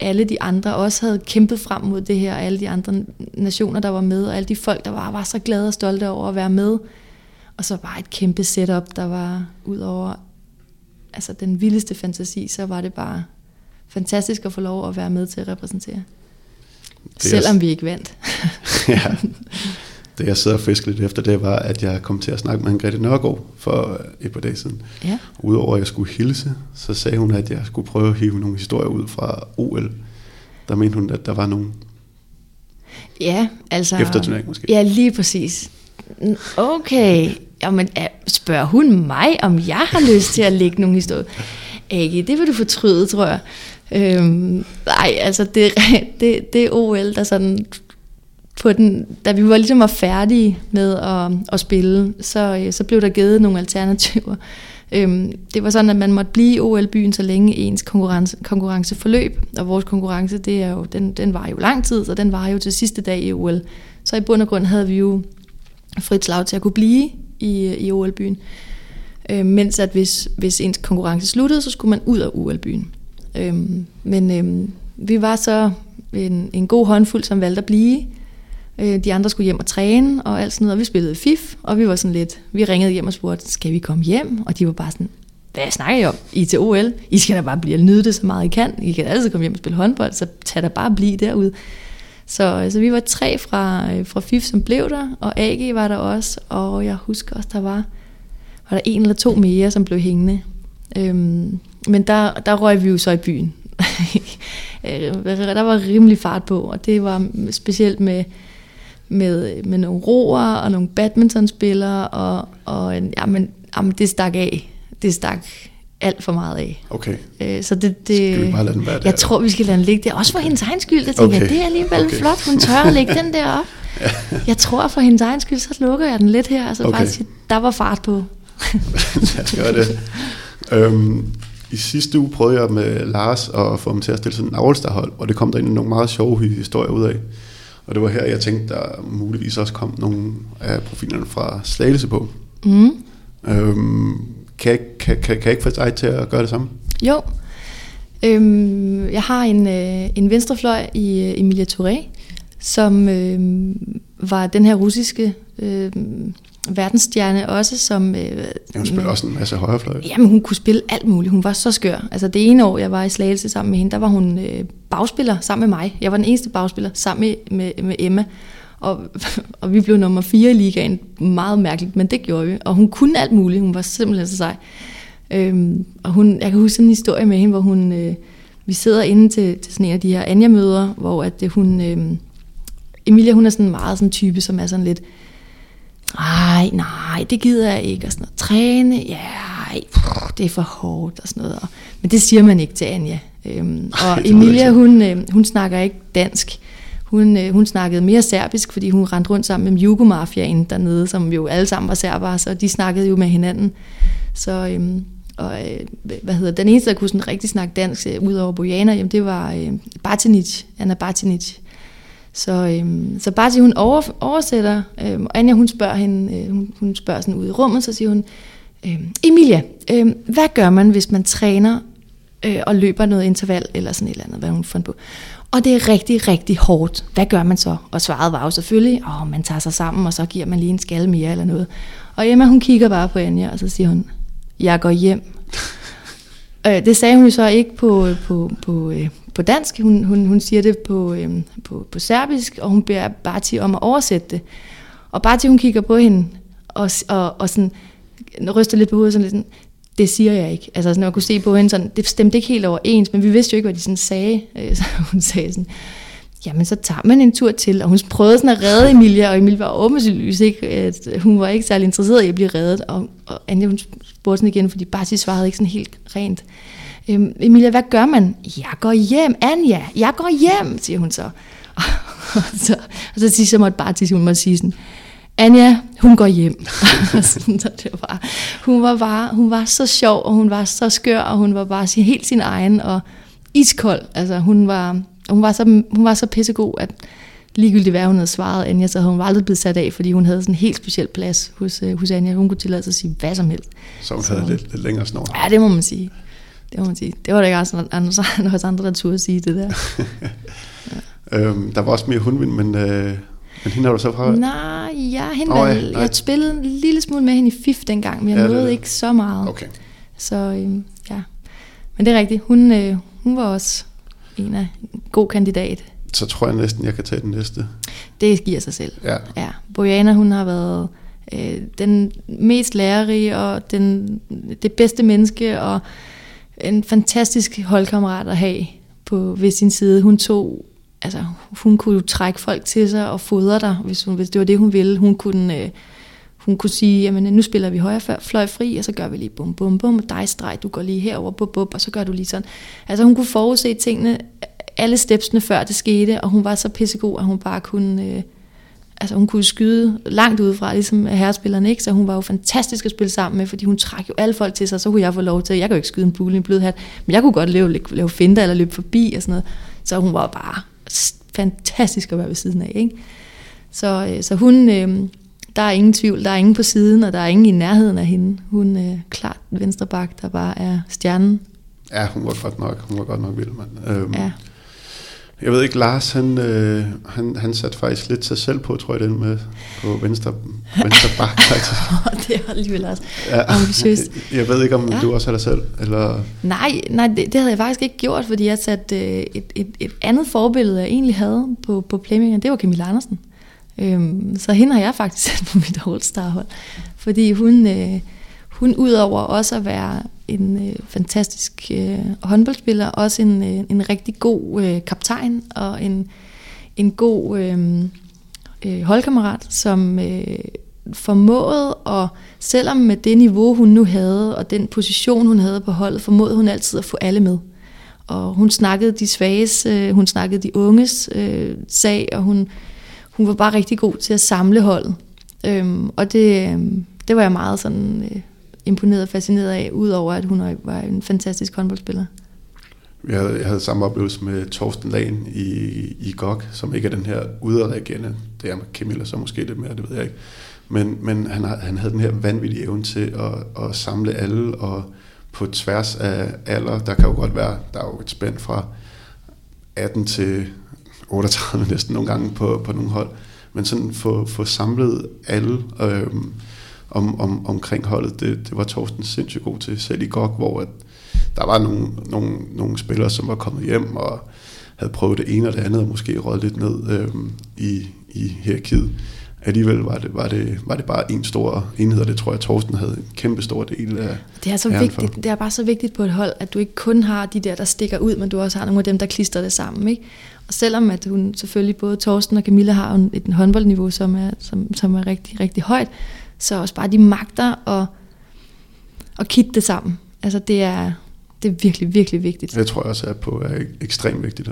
alle de andre også havde kæmpet frem mod det her, og alle de andre nationer, der var med, og alle de folk, der var, var så glade og stolte over at være med. Og så var et kæmpe setup, der var ud over altså den vildeste fantasi, så var det bare fantastisk at få lov at være med til at repræsentere. Det Selvom vi ikke vandt. ja. Det jeg sidder og fisker lidt efter, det var, at jeg kom til at snakke med en Grete Nørgaard for et par dage siden. Ja. Udover at jeg skulle hilse, så sagde hun, at jeg skulle prøve at hive nogle historier ud fra OL. Der mente hun, at der var nogle Ja, altså... Efter turnering måske. Ja, lige præcis. Okay, jamen spørger hun mig, om jeg har lyst til at lægge nogle historier? Ikke, det vil du fortryde, tror jeg. Øhm, nej, altså det, det, det er OL, der sådan på den, da vi var ligesom var færdige med at, at spille, så, øh, så blev der givet nogle alternativer. Øhm, det var sådan, at man måtte blive i OL-byen, så længe ens konkurrence, konkurrenceforløb, og vores konkurrence, det er jo, den, den var jo lang tid, så den var jo til sidste dag i OL. Så i bund og grund havde vi jo frit slag til at kunne blive i, i OL-byen. Øh, mens at hvis, hvis ens konkurrence sluttede, så skulle man ud af OL-byen. Øhm, men øhm, vi var så en, en god håndfuld, som valgte at blive. Øh, de andre skulle hjem og træne og alt sådan noget, og vi spillede FIF, og vi var sådan lidt, vi ringede hjem og spurgte, skal vi komme hjem? Og de var bare sådan, hvad snakker I om? I er til OL? I skal da bare blive og nyde det så meget I kan. I kan altid komme hjem og spille håndbold, så tag da bare blive derude. Så altså, vi var tre fra, øh, fra FIF, som blev der, og AG var der også, og jeg husker også, der var, var der en eller to mere, som blev hængende. Øhm, men der, der røg vi jo så i byen. Øh, der var rimelig fart på, og det var specielt med, med, med nogle roer og nogle badmintonspillere, og, og jamen, jamen, det stak af. Det stak alt for meget af. Okay. Øh, så det, det, skal vi bare lade den være der? Jeg tror, vi skal lade den ligge der. Også for hendes egen skyld. Jeg tænker, okay. det er alligevel okay. flot. Hun tør at lægge den der op. ja. Jeg tror, for hendes egen skyld, så lukker jeg den lidt her. Altså okay. faktisk, der var fart på. Lad os gøre det. Øhm, I sidste uge prøvede jeg med Lars at få ham til at stille sådan en All-Star-hold, og det kom der nogle meget sjove historier ud af. Og det var her, jeg tænkte, der muligvis også kom nogle af profilerne fra Slagelse på. Mm. Øhm, kan, jeg, kan, kan, kan jeg ikke få dig til at gøre det samme? Jo. Øhm, jeg har en, øh, en venstrefløj i øh, Emilia Touré, som øh, var den her russiske øh, verdensstjerne også, som... Øh, hun spiller også en masse højrefløj. Jamen, hun kunne spille alt muligt. Hun var så skør. Altså, det ene år, jeg var i Slagelse sammen med hende, der var hun øh, bagspiller sammen med mig. Jeg var den eneste bagspiller sammen med, med, med Emma. Og, og vi blev nummer fire i ligaen. Meget mærkeligt, men det gjorde vi. Og hun kunne alt muligt. Hun var simpelthen så sej. Øhm, og hun, jeg kan huske sådan en historie med hende, hvor hun... Øh, vi sidder inde til, til sådan en af de her Anja-møder, hvor at det, hun... Øh, Emilia, hun er sådan meget sådan type, som er sådan lidt nej, nej, det gider jeg ikke, og sådan noget. Træne, ja, ej, det er for hårdt, og sådan noget. Men det siger man ikke til Anja. Øhm, og Emilia, hun, øh, hun snakker ikke dansk. Hun, øh, hun snakkede mere serbisk, fordi hun rendte rundt sammen med Jugomafiaen dernede, som jo alle sammen var serbere, så de snakkede jo med hinanden. Så, øhm, og øh, hvad hedder den eneste, der kunne sådan rigtig snakke dansk, øh, ud over Bojana, jamen det var øh, Bartinic, Anna Bartinic. Så, øhm, så Barty, hun over, oversætter, øhm, og Anja, hun spørger hende, øh, hun, hun spørger sådan ud i rummet, så siger hun, øhm, Emilia, øhm, hvad gør man, hvis man træner øh, og løber noget interval, eller sådan et eller andet, hvad hun fandt på. Og det er rigtig, rigtig hårdt. Hvad gør man så? Og svaret var jo selvfølgelig, åh, man tager sig sammen, og så giver man lige en skalle mere eller noget. Og Emma, hun kigger bare på Anja, og så siger hun, jeg går hjem. øh, det sagde hun jo så ikke på, på, på, øh, på dansk, hun, hun, hun siger det på, øhm, på, på serbisk, og hun beder Barti om at oversætte det. Og Barti, hun kigger på hende, og, og, og sådan, ryster lidt på hovedet, sådan lidt sådan, det siger jeg ikke. Altså sådan, man kunne se på hende sådan, det stemte ikke helt overens, men vi vidste jo ikke, hvad de sådan sagde. Øh, så hun sagde sådan, jamen så tager man en tur til, og hun prøvede sådan at redde Emilia, og Emilia var åbenlyst ikke, at hun var ikke særlig interesseret i at blive reddet, og, og Anja hun spurgte sådan igen, fordi Barti svarede ikke sådan helt rent. Øhm, Emilia, hvad gør man? Jeg går hjem, Anja, jeg går hjem, siger hun så. og, så, og så siger jeg bare til, hun må sige sådan, Anja, hun går hjem. så det var bare, hun, var bare, hun var så sjov, og hun var så skør, og hun var bare helt sin egen, og iskold. Altså, hun var, hun var, så, hun var så pissegod, at ligegyldigt hvad hun havde svaret Anja, så havde hun aldrig blevet sat af, fordi hun havde sådan en helt speciel plads hos, uh, hos Anja. Hun kunne tillade sig at sige hvad som helst. Så hun så, havde lidt, lidt længere snor. Ja, det må man sige. Det må man sige. Det var der ikke andre, andre, hos andre, der turde sige det der. ja. øhm, der var også mere hundvind, men, øh, men hende har du så fra? Nej, ja, hende oh, ja, nej. jeg spillede en lille smule med hende i FIF dengang, men jeg ja, nåede ikke så meget. Okay. Så øhm, ja, men det er rigtigt. Hun, øh, hun var også en af en god kandidat. Så tror jeg næsten, jeg kan tage den næste. Det giver sig selv. Ja. ja. Bojana, hun har været øh, den mest lærerige og den, det bedste menneske, og en fantastisk holdkammerat at have på ved sin side. Hun tog, altså hun kunne trække folk til sig og fodre dig, hvis, hun, hvis det var det, hun ville. Hun kunne, øh, hun kunne sige, jamen nu spiller vi højre fløj fri, og så gør vi lige bum bum bum, og dig streg, du går lige herover bum bum, og så gør du lige sådan. Altså hun kunne forudse tingene, alle stepsene før det skete, og hun var så pissegod, at hun bare kunne, øh, altså hun kunne skyde langt udefra, ligesom herrespillerne, ikke? Så hun var jo fantastisk at spille sammen med, fordi hun trak jo alle folk til sig, så kunne jeg få lov til, jeg kan jo ikke skyde en bule i en blød hat, men jeg kunne godt lave, lave finder eller løbe forbi og sådan noget. Så hun var bare fantastisk at være ved siden af, ikke? Så, øh, så hun, øh, der er ingen tvivl, der er ingen på siden, og der er ingen i nærheden af hende. Hun er øh, klart venstre bak, der bare er stjernen. Ja, hun var godt nok, hun var godt nok vild, mand. Øhm, ja. Jeg ved ikke, Lars, han, øh, han, han satte faktisk lidt sig selv på, tror jeg, den med på venstre, venstre bak. det er alligevel også ja. ambitiøst. Jeg ved ikke, om ja. du også har dig selv? Eller? Nej, nej det, det havde jeg faktisk ikke gjort, fordi jeg satte øh, et, et, et andet forbillede, jeg egentlig havde på, på Playmaker, det var Camilla Andersen. Øhm, så hende har jeg faktisk sat på mit All-Star-hold. Fordi hun, øh, hun udover også at være en øh, fantastisk øh, håndboldspiller, også en, øh, en rigtig god øh, kaptajn og en, en god øh, øh, holdkammerat, som øh, formåede, og selvom med det niveau, hun nu havde, og den position, hun havde på holdet, formåede hun altid at få alle med. Og hun snakkede de svages, øh, hun snakkede de unges øh, sag, og hun, hun var bare rigtig god til at samle holdet. Øhm, og det, øh, det var jeg meget sådan... Øh, imponeret og fascineret af, udover at hun var en fantastisk håndboldspiller. Jeg havde, jeg havde samme oplevelse med Torsten Lagen i, i GOG, som ikke er den her udadreagerende. Det er Camilla så måske lidt mere, det ved jeg ikke. Men, men han, han havde den her vanvittige evne til at, at samle alle, og på tværs af alder, der kan jo godt være, der er jo et spænd fra 18 til 38 næsten nogle gange på, på nogle hold, men sådan få, få samlet alle øh, om, om, omkring holdet, det, det var Torsten sindssygt god til, selv i GOG, hvor at der var nogle, nogle, nogle spillere, som var kommet hjem og havde prøvet det ene og det andet, og måske råd lidt ned øhm, i, i hierarkiet. Alligevel var det, var, det, var det bare en stor enhed, og det tror jeg, Torsten havde en kæmpe stor del af Det er, så vigtigt, det er bare så vigtigt på et hold, at du ikke kun har de der, der stikker ud, men du også har nogle af dem, der klister det sammen. Ikke? Og selvom at hun selvfølgelig, både Torsten og Camilla har et håndboldniveau, som er, som, som er rigtig, rigtig højt, så også bare de magter at, at kitte det sammen. Altså det er, det er virkelig, virkelig vigtigt. Det tror jeg også er på er ekstremt vigtigt.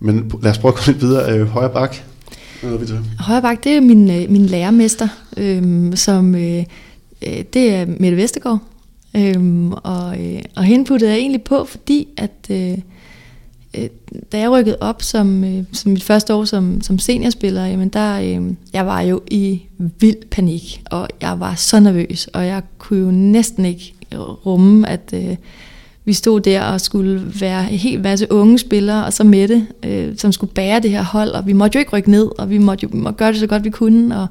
Men lad os prøve at komme lidt videre. Øh, højre bak. Højre bak, det er min, øh, min lærermester, øhm, som øh, øh, det er Mette Vestergaard. Øhm, og, øh, og hende puttede jeg egentlig på, fordi at øh, øh, da jeg rykkede op som, øh, som mit første år som, som seniorspiller, jamen der, øh, jeg var jo i vild panik, og jeg var så nervøs, og jeg kunne jo næsten ikke rumme, at, øh, vi stod der og skulle være en hel masse unge spillere, og så Mette, øh, som skulle bære det her hold, og vi måtte jo ikke rykke ned, og vi måtte jo måtte gøre det så godt vi kunne, og,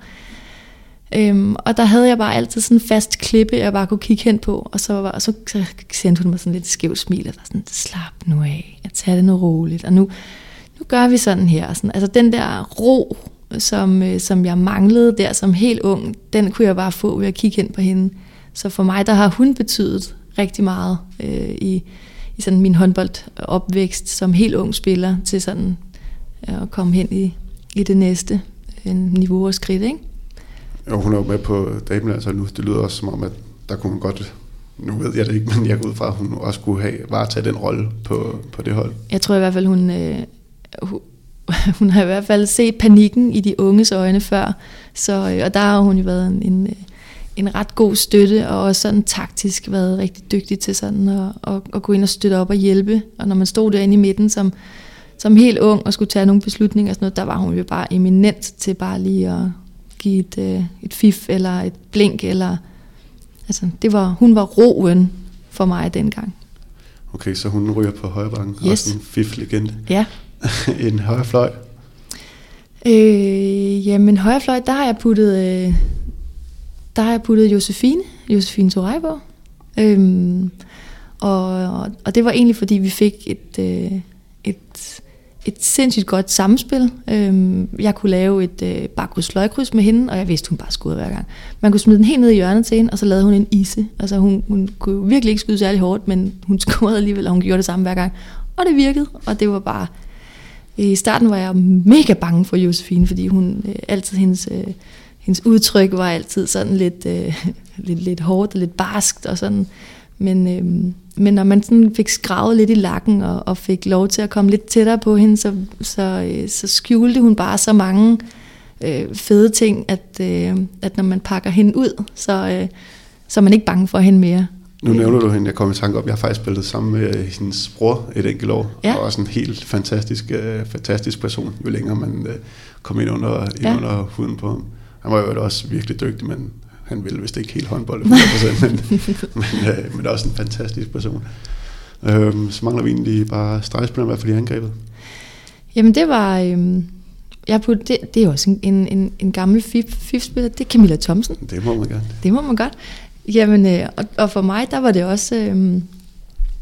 øhm, og der havde jeg bare altid sådan en fast klippe, jeg bare kunne kigge hen på, og så, var, og så, så sendte hun mig sådan lidt skævt smil, og var sådan, slap nu af, jeg tager det nu roligt, og nu, nu gør vi sådan her. Og sådan. Altså den der ro, som, øh, som jeg manglede der som helt ung, den kunne jeg bare få ved at kigge hen på hende. Så for mig, der har hun betydet rigtig meget øh, i, i sådan min håndboldopvækst som helt ung spiller til sådan øh, at komme hen i, i det næste øh, niveau og skridt, ikke? Jo, hun er jo med på damen, altså nu. Det lyder også som om, at der kunne man godt nu ved jeg det ikke, men jeg går ud fra, at hun også kunne have varetage den rolle på, på det hold. Jeg tror i hvert fald, hun, øh, hun, hun har i hvert fald set panikken i de unges øjne før, så, øh, og der har hun jo været en, en, øh, en ret god støtte, og også sådan taktisk været rigtig dygtig til sådan at, at, at gå ind og støtte op og hjælpe. Og når man stod derinde i midten som, som helt ung og skulle tage nogle beslutninger og sådan noget, der var hun jo bare eminent til bare lige at give et, øh, et fif eller et blink. Eller, altså, det var, hun var roen for mig dengang. Okay, så hun ryger på højre bank, yes. også en fif-legende. Ja. en højre fløj? Øh, jamen højre fløj, der har jeg puttet... Øh, der har jeg puttet Josefine, Josefine Torejbo. Øhm, og, og det var egentlig, fordi vi fik et, øh, et, et sindssygt godt samspil. Øhm, jeg kunne lave et øh, bakkryds løgkryds med hende, og jeg vidste, hun bare skudde hver gang. Man kunne smide den helt ned i hjørnet til hende, og så lavede hun en ise. Altså hun, hun kunne virkelig ikke skyde særlig hårdt, men hun scorede alligevel, og hun gjorde det samme hver gang. Og det virkede, og det var bare... I starten var jeg mega bange for Josefine, fordi hun øh, altid hendes... Øh, hendes udtryk var altid sådan lidt, øh, lidt, lidt hårdt og lidt barskt og sådan. Men, øh, men når man sådan fik skravet lidt i lakken og, og fik lov til at komme lidt tættere på hende, så, så, øh, så skjulte hun bare så mange øh, fede ting, at, øh, at når man pakker hende ud, så, øh, så er man ikke bange for hende mere. Nu nævner du hende, jeg kom i tanke om, jeg har faktisk spillet sammen med hendes bror et enkelt år, ja. og også en helt fantastisk, øh, fantastisk person, jo længere man øh, kom ind under, ind ja. under huden på ham. Han var jo også virkelig dygtig, men han ville vist ikke helt håndbold 100%, men, men, øh, men også en fantastisk person. Øhm, så mangler vi egentlig bare stregspilleren, i hvert fald i angrebet. Jamen det var, øhm, jeg på, det, det er også en, en, en, en gammel FIF-spiller, det er Camilla Thomsen. Det må man gerne. Det må man godt. Jamen, øh, og, og for mig, der var det også... Øhm,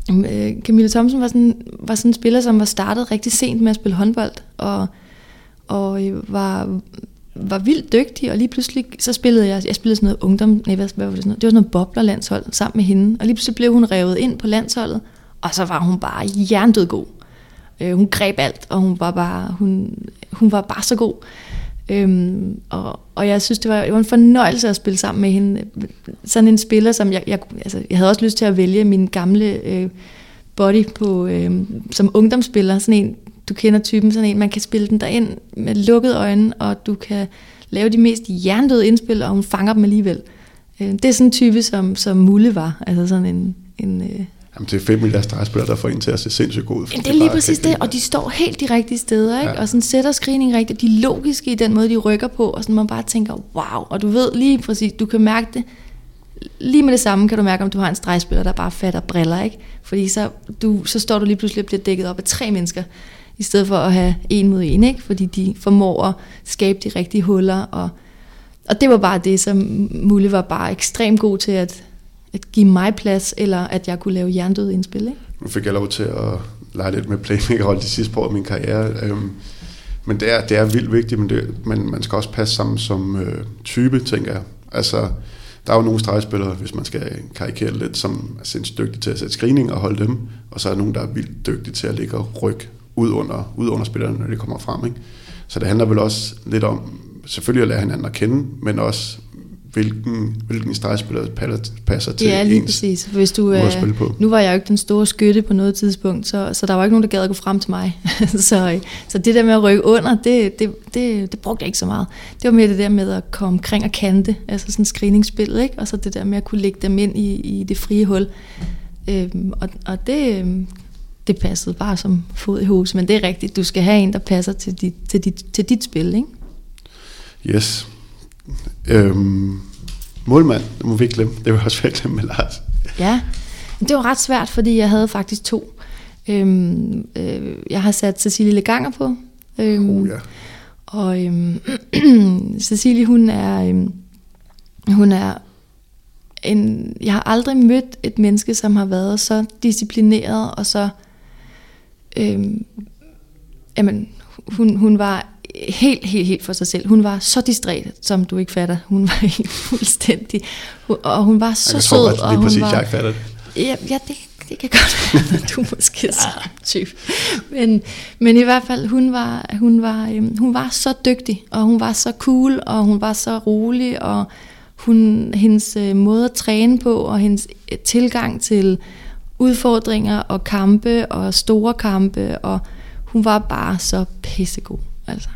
øh, Camilla Thomsen var sådan, var sådan en spiller, som var startet rigtig sent med at spille håndbold, og, og øh, var, var vildt dygtig, og lige pludselig så spillede jeg, jeg spillede sådan noget ungdom, nej, hvad, hvad var det sådan noget? Det var sådan noget boblerlandshold sammen med hende, og lige pludselig blev hun revet ind på landsholdet, og så var hun bare jerndød god. Øh, hun greb alt, og hun var bare, hun, hun var bare så god. Øhm, og, og jeg synes, det var, det var en fornøjelse at spille sammen med hende. Sådan en spiller, som jeg, jeg, altså, jeg havde også lyst til at vælge min gamle øh, body på, øh, som ungdomsspiller. Sådan en, du kender typen, sådan en, man kan spille den derind med lukkede øjne, og du kan lave de mest jerndøde indspil, og hun fanger dem alligevel. Øh, det er sådan en type, som, som Mulle var. Altså sådan en... en øh, Jamen, det er 5 milliarder stregspillere, der får en til at se sindssygt god ud. Jamen, det er lige præcis det, og de står helt de rigtige steder, ikke? Ja. og sådan sætter screening rigtigt. De er logiske i den måde, de rykker på, og sådan man bare tænker, wow, og du ved lige præcis, du kan mærke det, lige med det samme kan du mærke, om du har en stregspiller, der bare fatter briller, ikke? Fordi så, du, så står du lige pludselig og bliver dækket op af tre mennesker, i stedet for at have en mod en, ikke? Fordi de formår at skabe de rigtige huller, og, og det var bare det, som Mulle var bare ekstremt god til at, at give mig plads, eller at jeg kunne lave jerndød indspil, ikke? Nu fik jeg lov til at lege lidt med playmaker de sidste år af min karriere, øhm, men det er, det er vildt vigtigt, men, det, men man skal også passe sammen som øh, type, tænker jeg. Altså, der er jo nogle stregspillere, hvis man skal karikere lidt, som er sindssygt dygtige til at sætte screening og holde dem, og så er der nogen, der er vildt dygtige til at ligge og rykke ud under, ud under spillerne, når de kommer frem. Ikke? Så det handler vel også lidt om, selvfølgelig at lære hinanden at kende, men også hvilken, hvilken stregspiller passer til ja, lige ens præcis. Hvis du, at spille på. Nu var jeg jo ikke den store skytte på noget tidspunkt, så, så der var ikke nogen, der gad at gå frem til mig. så, så det der med at rykke under, det, det, det, det brugte jeg ikke så meget. Det var mere det der med at komme omkring og kante, altså sådan screeningsspil, ikke? og så det der med at kunne lægge dem ind i, i det frie hul. Øhm, og, og det, øhm, det passede bare som fod i hus, men det er rigtigt, du skal have en, der passer til dit, til dit, til dit spil, ikke? Yes. Øhm, målmand, det må vi ikke glemme. Det var også virkelig glemme med Lars. Ja, det var ret svært, fordi jeg havde faktisk to. Øhm, øh, jeg har sat Cecilie Leganger på. Øhm, oh, ja. Og øhm, Cecilie, hun er, øhm, hun er en, jeg har aldrig mødt et menneske, som har været så disciplineret og så, øhm, jamen, hun, hun var helt, helt, helt for sig selv. Hun var så distræt, som du ikke fatter. Hun var helt fuldstændig, og hun var så jeg sød. Jeg tror lige præcis, var, jeg ikke fatter det. Ja, ja det, det kan godt være, du måske er samme type. Men, men i hvert fald, hun var, hun, var, øhm, hun var så dygtig, og hun var så cool, og hun var så rolig, og hun, hendes øh, måde at træne på, og hendes øh, tilgang til udfordringer og kampe, og store kampe, og hun var bare så pissegod. Altså.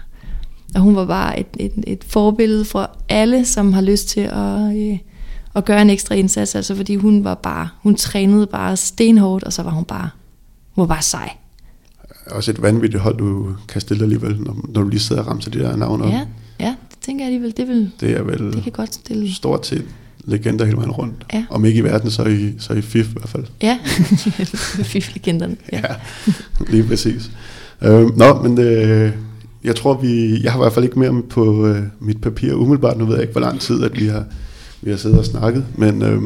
Og hun var bare et, et, et forbillede for alle, som har lyst til at, øh, at gøre en ekstra indsats. Altså fordi hun var bare, hun trænede bare stenhårdt, og så var hun bare, hun var bare sej. Også et vanvittigt hold, du kan stille alligevel, når, når du lige sidder og ramser de der navne Ja, ja, det tænker jeg alligevel. Det, vil, det er vel det kan godt stille. stort set legender hele vejen rundt. Ja. Om ikke i verden, så i, så i FIF i hvert fald. Ja, FIF-legenderne. Ja. ja, lige præcis. Øh, nå, men øh, jeg tror, vi, jeg har i hvert fald ikke mere på øh, mit papir umiddelbart. Nu ved jeg ikke, hvor lang tid at vi har, vi har siddet og snakket. Men, øh,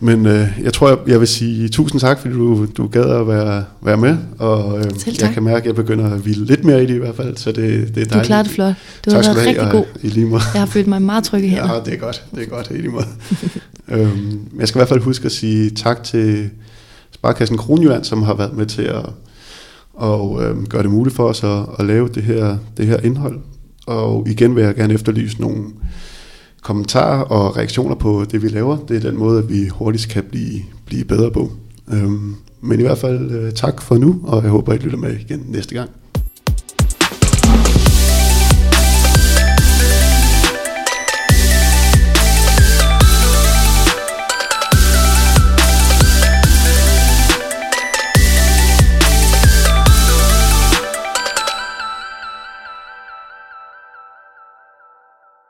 men øh, jeg tror, jeg, jeg vil sige tusind tak, fordi du, du gad at være, være med. Og øh, jeg kan mærke, at jeg begynder at hvile lidt mere i det i hvert fald. Så det, det er dejligt. Du klarer det flot. Du har været rigtig god. I lige måde. Jeg har følt mig meget tryg i her. Ja, det er godt. Det er godt i lige måde. øhm, jeg skal i hvert fald huske at sige tak til Sparkassen Kronjylland, som har været med til at og øh, gøre det muligt for os at, at lave det her, det her indhold. Og igen vil jeg gerne efterlyse nogle kommentarer og reaktioner på det, vi laver. Det er den måde, at vi hurtigst kan blive, blive bedre på. Øhm, men i hvert fald øh, tak for nu, og jeg håber, I lytter med igen næste gang.